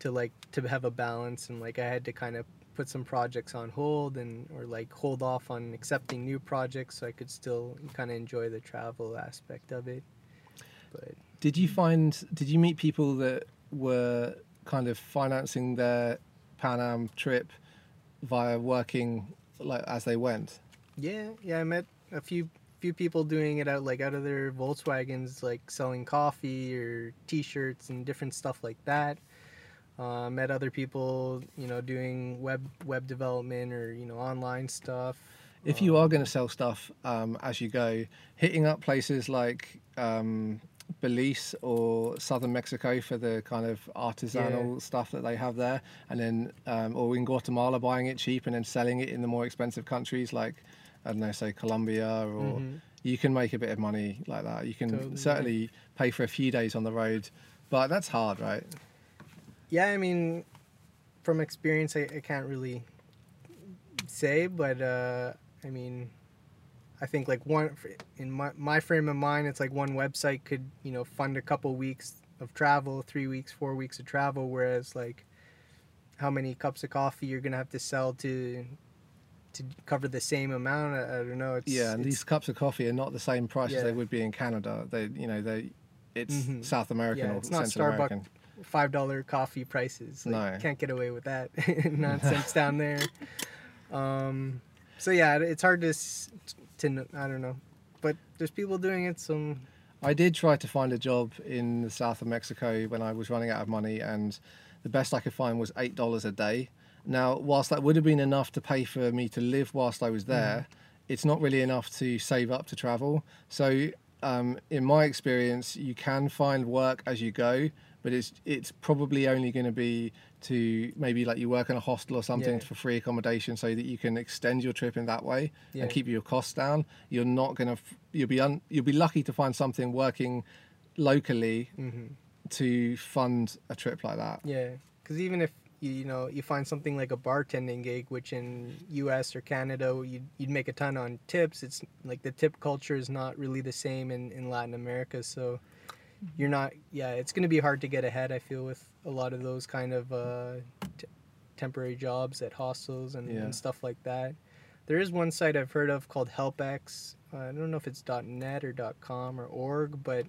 to like to have a balance and like I had to kind of put some projects on hold and or like hold off on accepting new projects so I could still kind of enjoy the travel aspect of it. But Did you find? Did you meet people that were kind of financing their Pan Am trip via working like as they went? Yeah, yeah, I met a few few people doing it out like out of their Volkswagens, like selling coffee or T-shirts and different stuff like that. Uh, met other people, you know, doing web web development or you know online stuff. If you are going to sell stuff um, as you go, hitting up places like um, Belize or southern Mexico for the kind of artisanal stuff that they have there, and then um, or in Guatemala buying it cheap and then selling it in the more expensive countries like I don't know, say Colombia, or Mhm. you can make a bit of money like that. You can Totally. certainly pay for a few days on the road, but that's hard, right? Yeah, I mean, from experience, I, I can't really say, but uh, I mean, I think like one in my my frame of mind, it's like one website could you know fund a couple weeks of travel, three weeks, four weeks of travel, whereas like how many cups of coffee you're gonna have to sell to to cover the same amount. I, I don't know. It's, yeah, and it's- these cups of coffee are not the same price as they would be in Canada. They, you know, they, it's Mhm. South American Yeah, or it's not Central Starbucks American. five dollar coffee prices. Like, No. can't get away with that nonsense down there. Um, so yeah, it's hard to s- to I don't know, but there's people doing it. Some I did try to find a job in the south of Mexico when I was running out of money, and the best I could find was eight dollars a day. Now, whilst that would have been enough to pay for me to live whilst I was there, it's not really enough to save up to travel. So, um, in my experience, you can find work as you go, but it's it's probably only going to be to maybe like you work in a hostel or something Yeah. for free accommodation, so that you can extend your trip in that way Yeah. and keep your costs down. You're not going to you'll be un, you'll be lucky to find something working locally mhm. to fund a trip like that. yeah, because even if you, you know you find something like a bartending gig, which in U.S. or Canada you'd, you'd make a ton on tips. It's like the tip culture is not really the same in, in Latin America, so you're not. Yeah, it's going to be hard to get ahead. I feel with a lot of those kind of uh, t- temporary jobs at hostels and, Yeah. and stuff like that. There is one site I've heard of called HelpX. Uh, I don't know if it's .net or .com or .org, but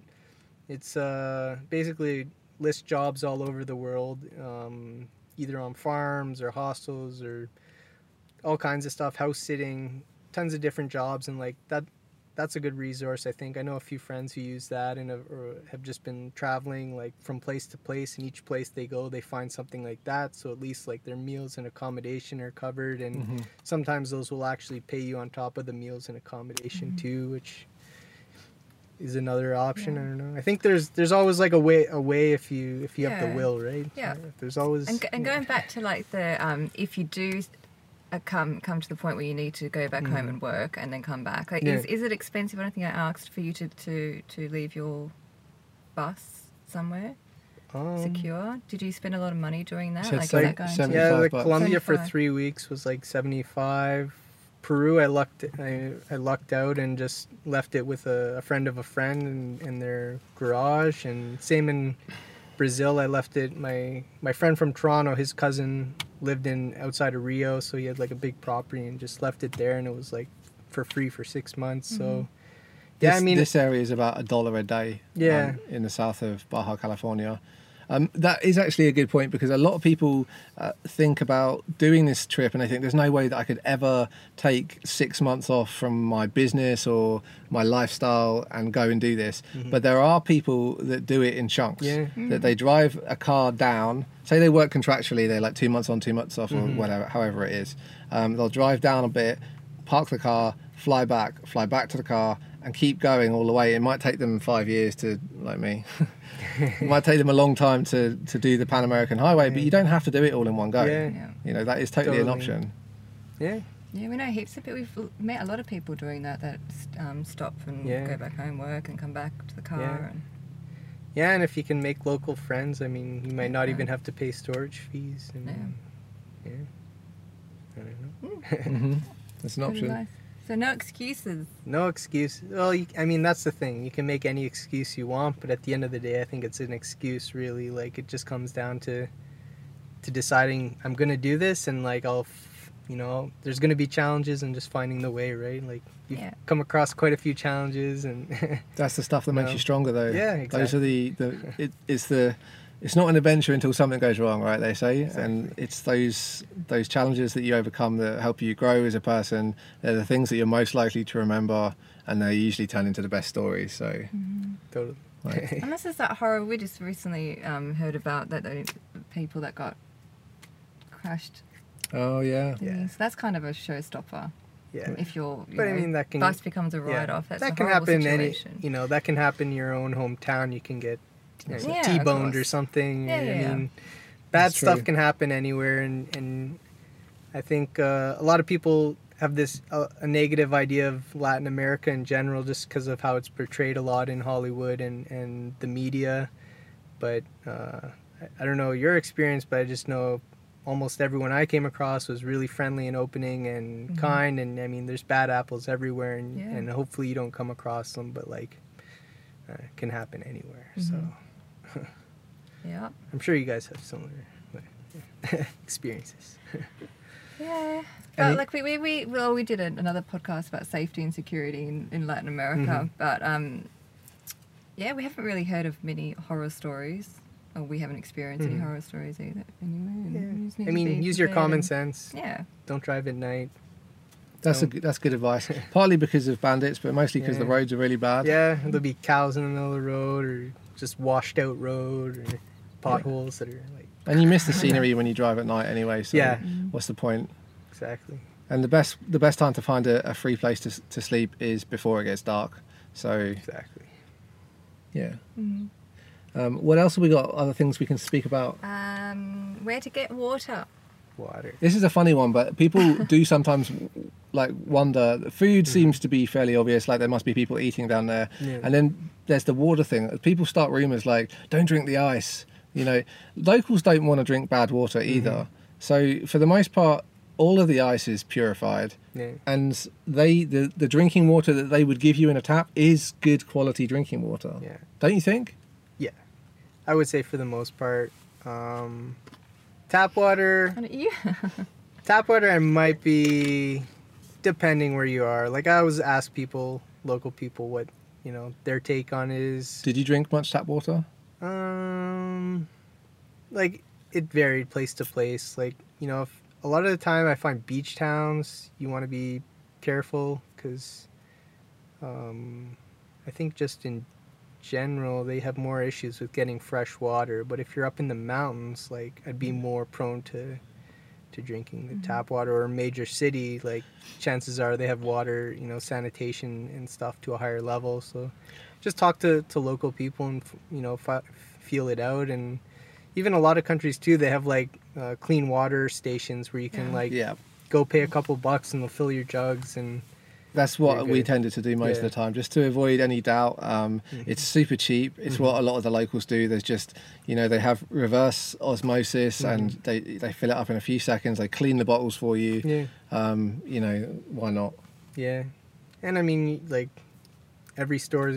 it's uh, basically lists jobs all over the world, um, either on farms or hostels or all kinds of stuff, house sitting, tons of different jobs, and like that. That's a good resource, I think. I know a few friends who use that and have, or have just been traveling like from place to place, and each place they go, they find something like that. So at least like their meals and accommodation are covered, and Mhm. sometimes those will actually pay you on top of the meals and accommodation too, which is another option. I don't know. I think there's there's always like a way a way if you if you have the will, right? Yeah. There's always And, go- and going back to like the um, if you do come come to the point where you need to go back home and work and then come back, like is, Mm. Yeah. is it expensive? I don't think I asked for you to to to leave your bus somewhere um, secure. Did you spend a lot of money doing that? said Like, is that going seven- to? Yeah, 75 like bucks. Colombia for three weeks was like seventy five. Peru, I lucked I, I lucked out and just left it with a, a friend of a friend in, in their garage. And same in Brazil, I left it. My my friend from Toronto, his cousin lived in outside of Rio, so he had like a big property and just left it there, and it was like for free for six months. So yeah, This, I mean, this area is about a dollar a day. Yeah. um, in the south of Baja California, Um, that is actually a good point because a lot of people uh, think about doing this trip and they think there's no way that I could ever take six months off from my business or my lifestyle and go and do this. But there are people that do it in chunks. Yeah. That they drive a car down. Say they work contractually, they're like two months on, two months off, or whatever, however it is. Um, they'll drive down a bit, park the car, fly back, fly back to the car, and keep going all the way. It might take them five years to, like me, it might take them a long time to, to do the Pan American Highway, but you don't have to do it all in one go. Yeah. Yeah. You know, that is totally, an option. Yeah. Yeah, we know heaps of people. We've met a lot of people doing that. That um, stop and Yeah. go back home, work, and come back to the car. Yeah. And, Yeah, and if you can make local friends, I mean, you might not Yeah. even have to pay storage fees. And, Yeah. yeah. I don't know. Mm-hmm. That's an Pretty option. nice. So no excuses. No excuse. Well, you, I mean, that's the thing. You can make any excuse you want, but at the end of the day, I think it's an excuse. Really, like it just comes down to to deciding I'm gonna do this, and like I'll, you know, there's gonna be challenges, and just finding the way. Right? Like you've Yeah. come across quite a few challenges, and That's the stuff that makes No. you stronger, though. Yeah, exactly. Those are the, the it, it's the it's not an adventure until something goes wrong, right? They say, and it's those those challenges that you overcome that help you grow as a person. They're the things that you're most likely to remember, and they usually turn into the best stories. So, totally. Right. And this is that horror we just recently um, heard about that the people that got crashed. oh yeah. Yeah. So that's kind of a showstopper. yeah. If you're, you But I know, mean, that can- bus becomes a write-off. That's that a can happen situation. any. You know, that can happen in your own hometown. You can get you know, Yeah, T-boned or something. Yeah, yeah, I mean, bad That's stuff true. can happen anywhere, and and I think uh, a lot of people have this uh, a negative idea of Latin America in general, just because of how it's portrayed a lot in Hollywood and and the media. But uh, I, I don't know your experience, but I just know almost everyone I came across was really friendly and opening and kind. And I mean, there's bad apples everywhere, and, Mm-hmm. Yeah. and hopefully you don't come across them. But like, uh, it can happen anywhere. So Mm-hmm. Yeah. I'm sure you guys have similar like, experiences. Yeah. But like we, we, we well we did another podcast about safety and security in, in Latin America, Mhm. but um, yeah, we haven't really heard of many horror stories, or we haven't experienced any Mhm. horror stories either. Anyway, and we just need I mean, use your common and- sense. Yeah. Don't drive at night. That's a good- that's good advice. Partly because of bandits, but mostly because the roads are really bad. Yeah, there'll be cows in the middle of the road, or just washed out road, or potholes that are like And you miss the scenery when you drive at night anyway. So Yeah. what's the point? exactly. And the best the best time to find a, a free place to, to sleep is before it gets dark. So Exactly. yeah. Mhm. Um, what else have we got? Other things we can speak about? Um, where to get water? Water. This is a funny one, but people do sometimes like wonder. Food seems to be fairly obvious. Like there must be people eating down there, Yeah. and then there's the water thing. People start rumors like, "Don't drink the ice." You know, locals don't want to drink bad water either. So for the most part, all of the ice is purified, Yeah. and they the the drinking water that they would give you in a tap is good quality drinking water. Yeah. Don't you think? Yeah, I would say for the most part, um, tap water. Yeah. Tap water, I might be, depending where you are. Like I always ask people, local people, what you know their take on is. Did you drink much tap water? Um, like it varied place to place. Like you know, if, a lot of the time I find beach towns you want to be careful because, um, I think just in general they have more issues with getting fresh water. But if you're up in the mountains, like I'd be more prone to to drinking the tap water or a major city like chances are they have water you know sanitation and stuff to a higher level so just talk to, to local people and you know fi- feel it out and even a lot of countries too they have like uh, clean water stations where you can Yeah. like Yeah. go pay a couple bucks and they'll fill your jugs and That's what we good. tended to do most of the time, just to avoid any doubt. Um, It's super cheap. It's what a lot of the locals do. There's just, you know, they have reverse osmosis and they they fill it up in a few seconds. They clean the bottles for you. yeah Um, you know, why not? yeah and i mean like every store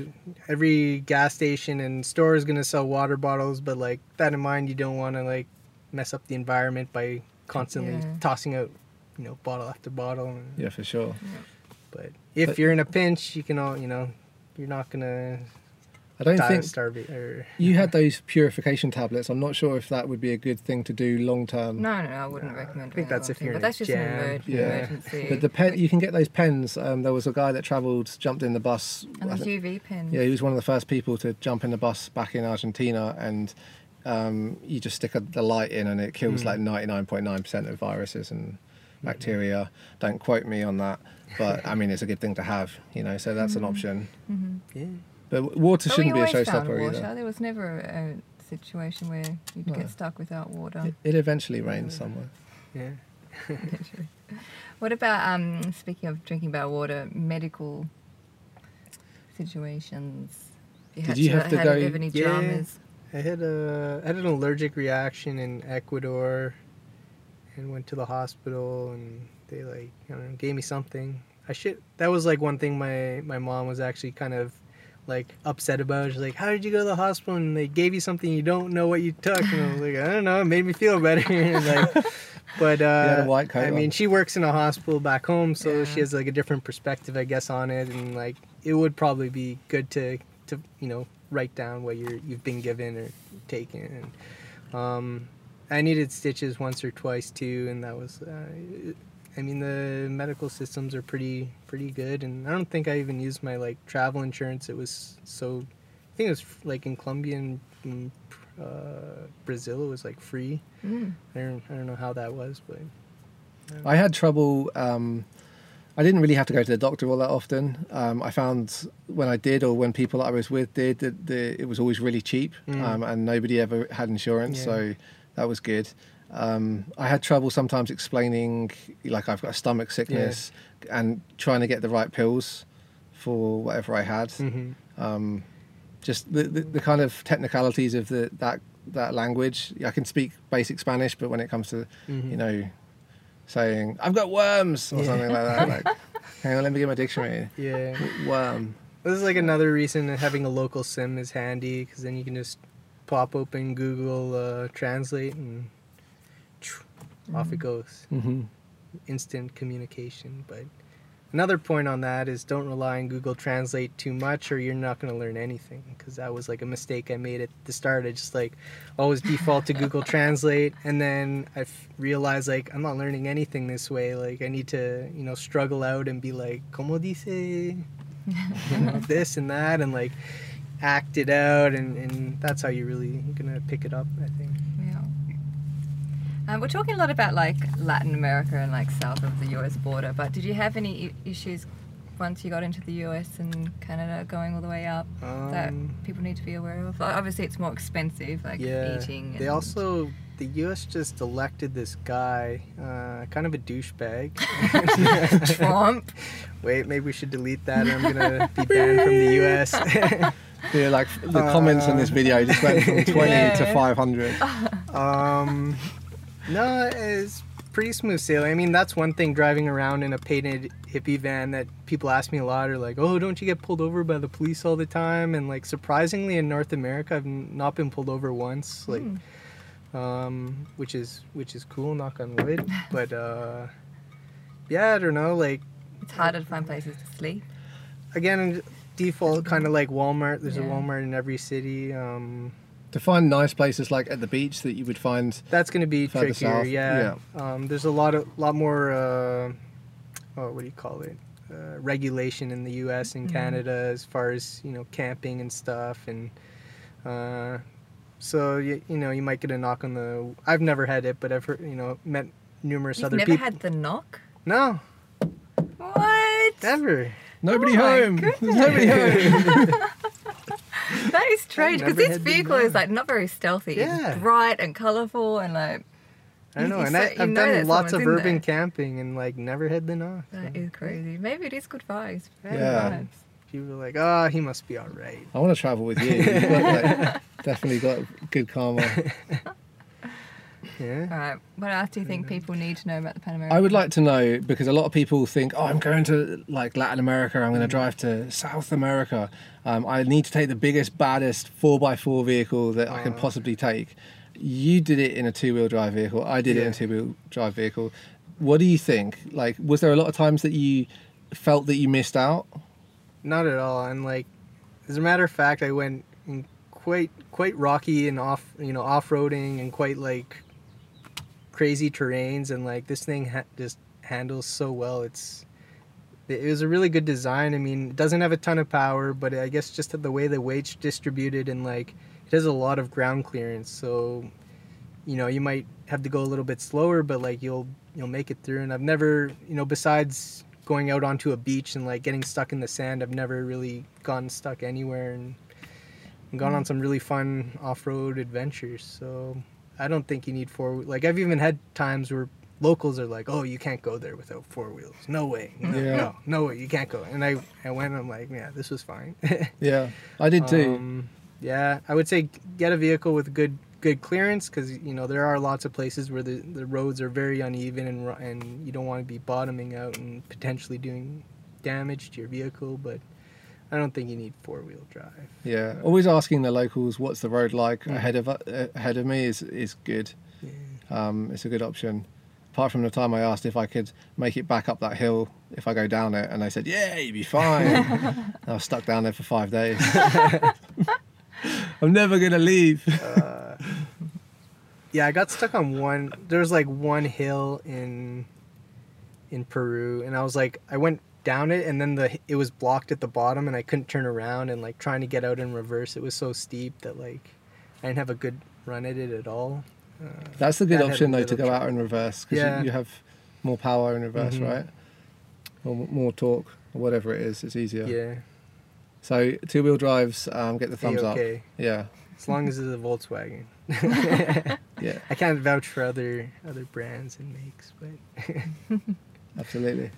every gas station and store is going to sell water bottles but like that in mind you don't want to like mess up the environment by constantly Yeah. tossing out you know bottle after bottle and, Yeah, for sure. But if But- you're in a pinch you can all you know you're not gonna I don't die think of starvation. Or you had those purification tablets. I'm not sure if that would be a good thing to do long term. No, no, no, I wouldn't recommend. I think that's that if thing, you're But in that's a just an jam. emer- Yeah. emergency. But the pen, you can get those pens. Um, there was a guy that travelled, jumped in the bus. and I those think- UV pens. yeah, he was one of the first people to jump in the bus back in Argentina, and um, you just stick a, the light in, and it kills Mm. like 99.9% of viruses and bacteria. Don't quote me on that, but I mean it's a good thing to have, you know. So that's an option. hmm yeah. But water But we shouldn't be a always found showstopper water. either. There was never a situation where you'd No. get stuck without water. It, it eventually rains somewhere. Yeah. What about um, speaking of drinking bad water, medical situations? If Did you have to had go- Have any Yeah. dramas? I had a I had an allergic reaction in Ecuador, and went to the hospital, and they like I don't know, gave me something. I should. That was like one thing my my mom was actually kind of like upset about. She's like, "How did you go to the hospital and they gave you something you don't know what you took?" And I was like, "I don't know. It made me feel better." like, but uh, had a white coat I mean, she works in a hospital back home, so she has like a different perspective, I guess, on it, and like it would probably be good to to you know write down what you're you've been given or taken. And um, I needed stitches once or twice too, and that was. Uh, I mean, the medical systems are pretty pretty good, and I don't think I even used my like travel insurance. It was so. I think it was like in Colombia and in, uh, Brazil. It was like free. Mm. I don't I don't know how that was, but. I had trouble. Um, I didn't really have to go to the doctor all that often. Um, I found when I did, or when people that I was with did, that the, it was always really cheap, Mm. um, and nobody ever had insurance, Yeah. so that was good. Um, I had trouble sometimes explaining, like I've got a stomach sickness, and trying to get the right pills for whatever I had. hmm Um, just the, the, the kind of technicalities of the that that language. I can speak basic Spanish, but when it comes to Mhm. you know, saying "I've got worms" or Yeah. something like that. Like, hang on, let me get my dictionary. Yeah. Worm. This is like another reason that having a local sim is handy because then you can just pop open Google uh, Translate and off it goes. hmm Instant communication. But another point on that is don't rely on Google Translate too much or you're not going to learn anything because that was like a mistake I made at the start. I just like always default to Google Translate and then I f- realized like I'm not learning anything this way. Like I need to, you know, struggle out and be like, como dice you know, this and that and like act it out and, and that's how you're really gonna pick it up i think Yeah. Um, we're talking a lot about like Latin America and like south of the US border, but did you have any issues once you got into the US and Canada going all the way up that um, people need to be aware of? Like, obviously, it's more expensive, like yeah eating. they also the us just elected this guy uh, kind of a douchebag Trump. wait maybe we should delete that or i'm gonna be banned from the us Yeah, like the comments on this video just went from 20 to 500. um no it's pretty smooth sailing. I mean that's one thing driving around in a painted hippie van that people ask me a lot are like oh don't you get pulled over by the police all the time? And like surprisingly in north america i've not been pulled over once like Hmm. um which is which is cool knock on wood. But uh yeah i don't know like It's harder to find places to sleep. again default kind of like walmart. There's a walmart in every city um To find nice places like at the beach that you would find. That's going to be Further trickier. south, Yeah. Um, there's a lot of lot more. Uh, oh, what do you call it? Uh, regulation in the U.S. and Mhm. Canada as far as you know camping and stuff, and uh, so you, you know you might get a knock on the. I've never had it, but I've heard, you know met numerous You've other never people. had the knock? No, What? never. Nobody Oh home. There's nobody home. That is strange because this vehicle is like not very stealthy. Yeah. It's bright and colourful and like I don't know, and say- I, I've know done lots of urban there. camping and like never had the knock. that so. is crazy. Maybe it is good vibes. Good Yeah. vibes. People are like, oh, he must be all right. I want to travel with you. You've got, like, definitely got good karma. Yeah. All right. What else do you think people need to know about the Pan American? I would like to know because a lot of people think, oh, I'm going to like Latin America. I'm going to Mm. drive to South America. Um, I need to take the biggest, baddest four x four vehicle that I can possibly take. You did it in a two wheel drive vehicle. I did it in a two wheel drive vehicle. What do you think? Like, was there a lot of times that you felt that you missed out? Not at all. And like, as a matter of fact, I went quite quite rocky and off you know off roading and quite like crazy terrains and like this thing ha- just handles so well. It's it was a really good design. I mean, it doesn't have a ton of power, but I guess just the way the weight's distributed and like it has a lot of ground clearance. So, you know, you might have to go a little bit slower, but like you'll you'll make it through. And I've never, you know, besides going out onto a beach and like getting stuck in the sand, I've never really gotten stuck anywhere and, and gone on mm. some really fun off-road adventures. So, I don't think you need four. Like I've even had times where locals are like, "Oh, you can't go there without four wheels. No way. No, Yeah. no, no way. You can't go." And I, I went. and I'm like, "Yeah, this was fine." Yeah, I did too. Um, yeah, I would say get a vehicle with good good clearance because you know there are lots of places where the, the roads are very uneven and and you don't want to be bottoming out and potentially doing damage to your vehicle. But I don't think you need four wheel drive. yeah, always asking the locals what's the road like Mm. ahead of uh, ahead of me is is good. Yeah. Um, it's a good option. Apart from the time I asked if I could make it back up that hill if I go down it, and they said, "Yeah, you'd be fine." I was stuck down there for five days. I'm never gonna leave. Uh, yeah, I got stuck on one. There was like one hill in in Peru, and I was like, I went down it, and then the it was blocked at the bottom, and I couldn't turn around, and like trying to get out in reverse, it was so steep that like I didn't have a good run at it at all. Uh, That's the good option though to go out in reverse because Yeah. you, you have more power in reverse, Mhm. right? Or more torque, or whatever it is. It's easier. yeah, So two wheel drives, um, get the thumbs up. okay. Yeah, As long as it's a Volkswagen. yeah, I can't vouch for other other brands and makes, but absolutely.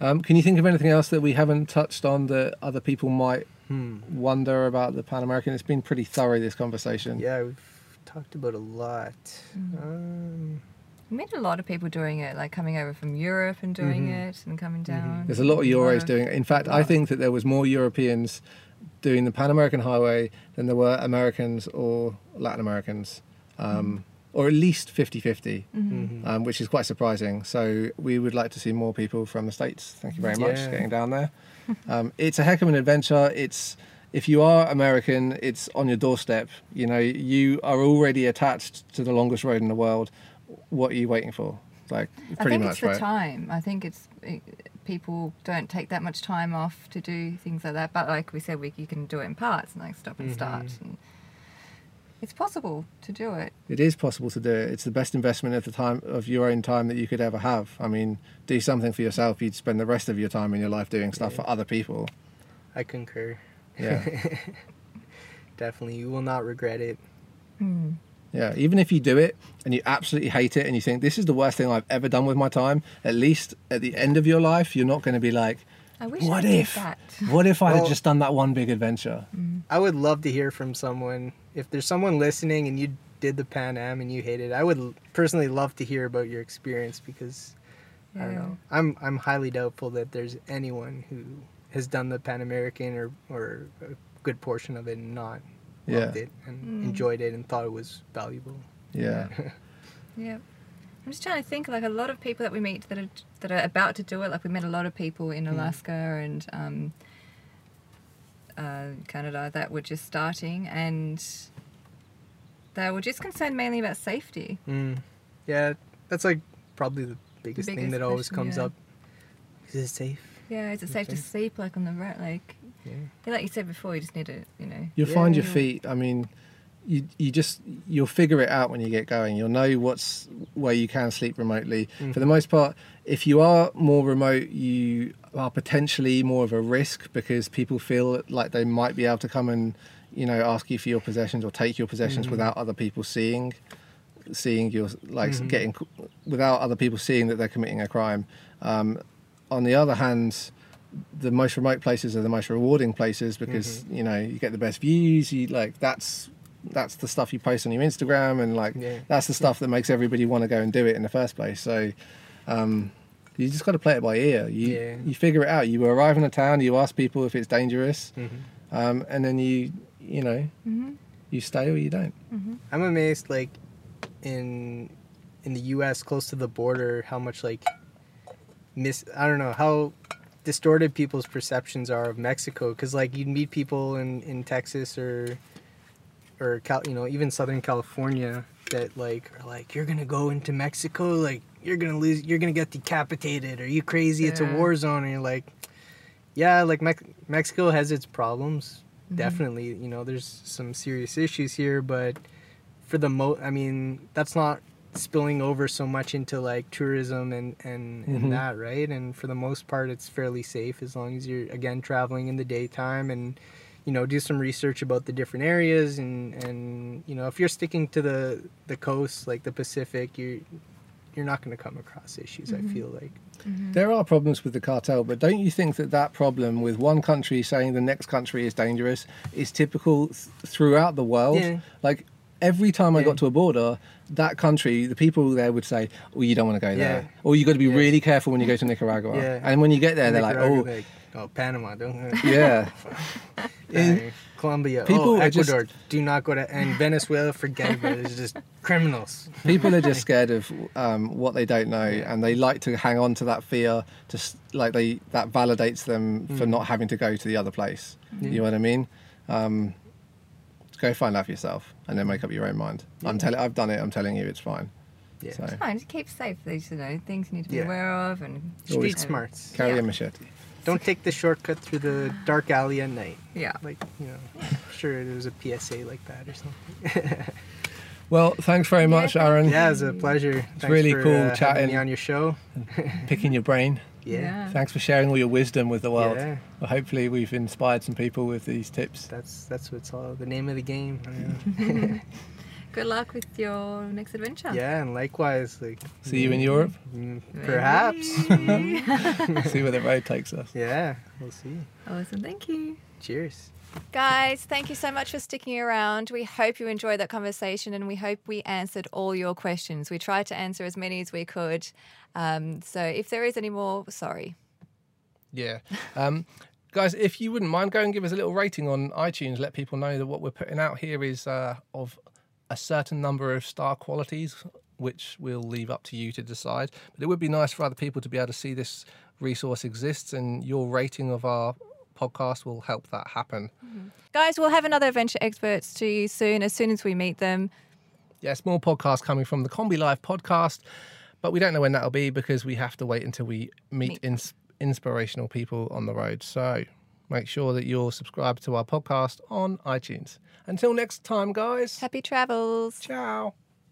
Um, can you think of anything else that we haven't touched on that other people might hmm. wonder about the Pan American? It's been pretty thorough this conversation. Yeah, we've talked about a lot. Mm. Um, We met a lot of people doing it, like coming over from Europe and doing Mhm. it and coming down. There's a lot of Euros of- doing it. In fact, I think that there was more Europeans doing the Pan American Highway than there were Americans or Latin Americans, um, or at least 50 50, Mhm. mhm. um, which is quite surprising. So we would like to see more people from the States. Thank you very much Yeah. getting down there. Um, it's a heck of an adventure. It's if you are American, it's on your doorstep. You know, you are already attached to the longest road in the world. What are you waiting for? Like, I think much, it's the right? time. I think it's it, people don't take that much time off to do things like that. But like we said, we you can do it in parts and like stop and start. Mhm. And it's possible to do it. It is possible to do it. It's the best investment of the time of your own time that you could ever have. I mean, do something for yourself. You'd spend the rest of your time in your life doing stuff Yeah. for other people. I concur. Yeah, Definitely, you will not regret it. Mm. yeah. Even if you do it and you absolutely hate it and you think this is the worst thing I've ever done with my time, at least at the end of your life, you're not going to be like, I wish What I did if? that. "What if I had just done that one big adventure?" I would love to hear from someone. If there's someone listening and you did the Pan Am and you hated it, I would personally love to hear about your experience because I don't know. I'm I'm highly doubtful that there's anyone who has done the Pan American or or a good portion of it and not loved it and Mm. enjoyed it and thought it was valuable. Yeah, Yeah. I'm just trying to think like a lot of people that we meet that are that are about to do it. Like we met a lot of people in Alaska and um, uh, Canada that were just starting, and they were just concerned mainly about safety. Mm. Yeah, that's like probably the biggest, thing biggest that always question, comes yeah. up. Is it safe? Yeah, is it safe to sleep like on the right? Like, Yeah. yeah, like you said before, you just need to, you know. you'll find your feet. I mean, you you just you'll figure it out when you get going. You'll know what's where you can sleep remotely. For the most part, if you are more remote, you are potentially more of a risk because people feel like they might be able to come and you know ask you for your possessions or take your possessions without other people seeing seeing your like Mhm. getting without other people seeing that they're committing a crime. Um, on the other hand, the most remote places are the most rewarding places because you know you get the best views. You like that's that's the stuff you post on your Instagram and like Yeah. that's the stuff that makes everybody want to go and do it in the first place. So um, you just got to play it by ear. You Yeah. you figure it out. You arrive in a town, you ask people if it's dangerous, Mhm. um, and then you you know Mm-hmm. you stay or you don't. Mm-hmm. I'm amazed, like in in the U.S. close to the border, how much like miss I don't know how distorted people's perceptions are of Mexico. Because like you'd meet people in in Texas or or Cal, you know even Southern California that like are like you're gonna go into Mexico? Like you're gonna lose you're gonna get decapitated. Are you crazy? It's a war zone. And you're like yeah like Mex- Mexico has its problems Mm-hmm. definitely. You know there's some serious issues here but for the mo I mean that's not spilling over so much into like tourism and and, Mhm. and that right? And for the most part it's fairly safe as long as you're again traveling in the daytime and you know do some research about the different areas and and you know if you're sticking to the the coast like the pacific you're you're not going to come across issues i mm-hmm. feel like mm-hmm. There are problems with the cartel, but don't you think that that problem with one country saying the next country is dangerous is typical th- throughout the world? Yeah. Like every time I got to a border, that country, the people there would say, "Oh, you don't want to go there," Yeah. or you got to be Yeah. really careful when you go to Nicaragua. Yeah. And when you get there, they're Nicaragua, oh. like, oh oh, panama don't "Oh, yeah." Uh, Colombia, People oh, are just- Ecuador, do not go to, and Venezuela, forget about it. It's just criminals. People are just scared of um, what they don't know, and they like to hang on to that fear. Just like they that validates them for not having to go to the other place. You know what I mean? Um, go find out for yourself, and then make up your own mind. I'm telling. I've done it. I'm telling you, it's fine. Yeah. So Fine, just keep safe. These you know things you need to be Yeah. aware of and Street smarts. carry Yeah. a machete. Don't take the shortcut through the dark alley at night. Yeah. Like, you know, I'm sure there was a PSA like that or something. Well, thanks very much, thank Aaron. yeah, it was a pleasure. It's really cool uh, having chatting. me on your show. Picking your brain. Yeah. Thanks for sharing all your wisdom with the world. Yeah. Well, hopefully, we've inspired some people with these tips. That's that's what's all the name of the game. Good luck with your next adventure. yeah, and likewise, like See you in Europe. perhaps. See where the road takes us. yeah, we'll see. Awesome. Thank you. Cheers. Guys, thank you so much for sticking around. We hope you enjoyed that conversation and we hope we answered all your questions. We tried to answer as many as we could. Um, so if there is any more, sorry. Yeah. Um, guys, if you wouldn't mind, go and give us a little rating on iTunes. Let people know that what we're putting out here is uh, of a certain number of star qualities, which we'll leave up to you to decide. But it would be nice for other people to be able to see this resource exists, and your rating of our podcast will help that happen. Mm-hmm. Guys, we'll have another adventure experts to you soon, as soon as we meet them. Yes, more podcasts coming from the Kombi Life podcast, but we don't know when that'll be because we have to wait until we meet Meet. ins- inspirational people on the road. So make sure that you're subscribed to our podcast on iTunes. Until next time, guys. Happy travels. Ciao.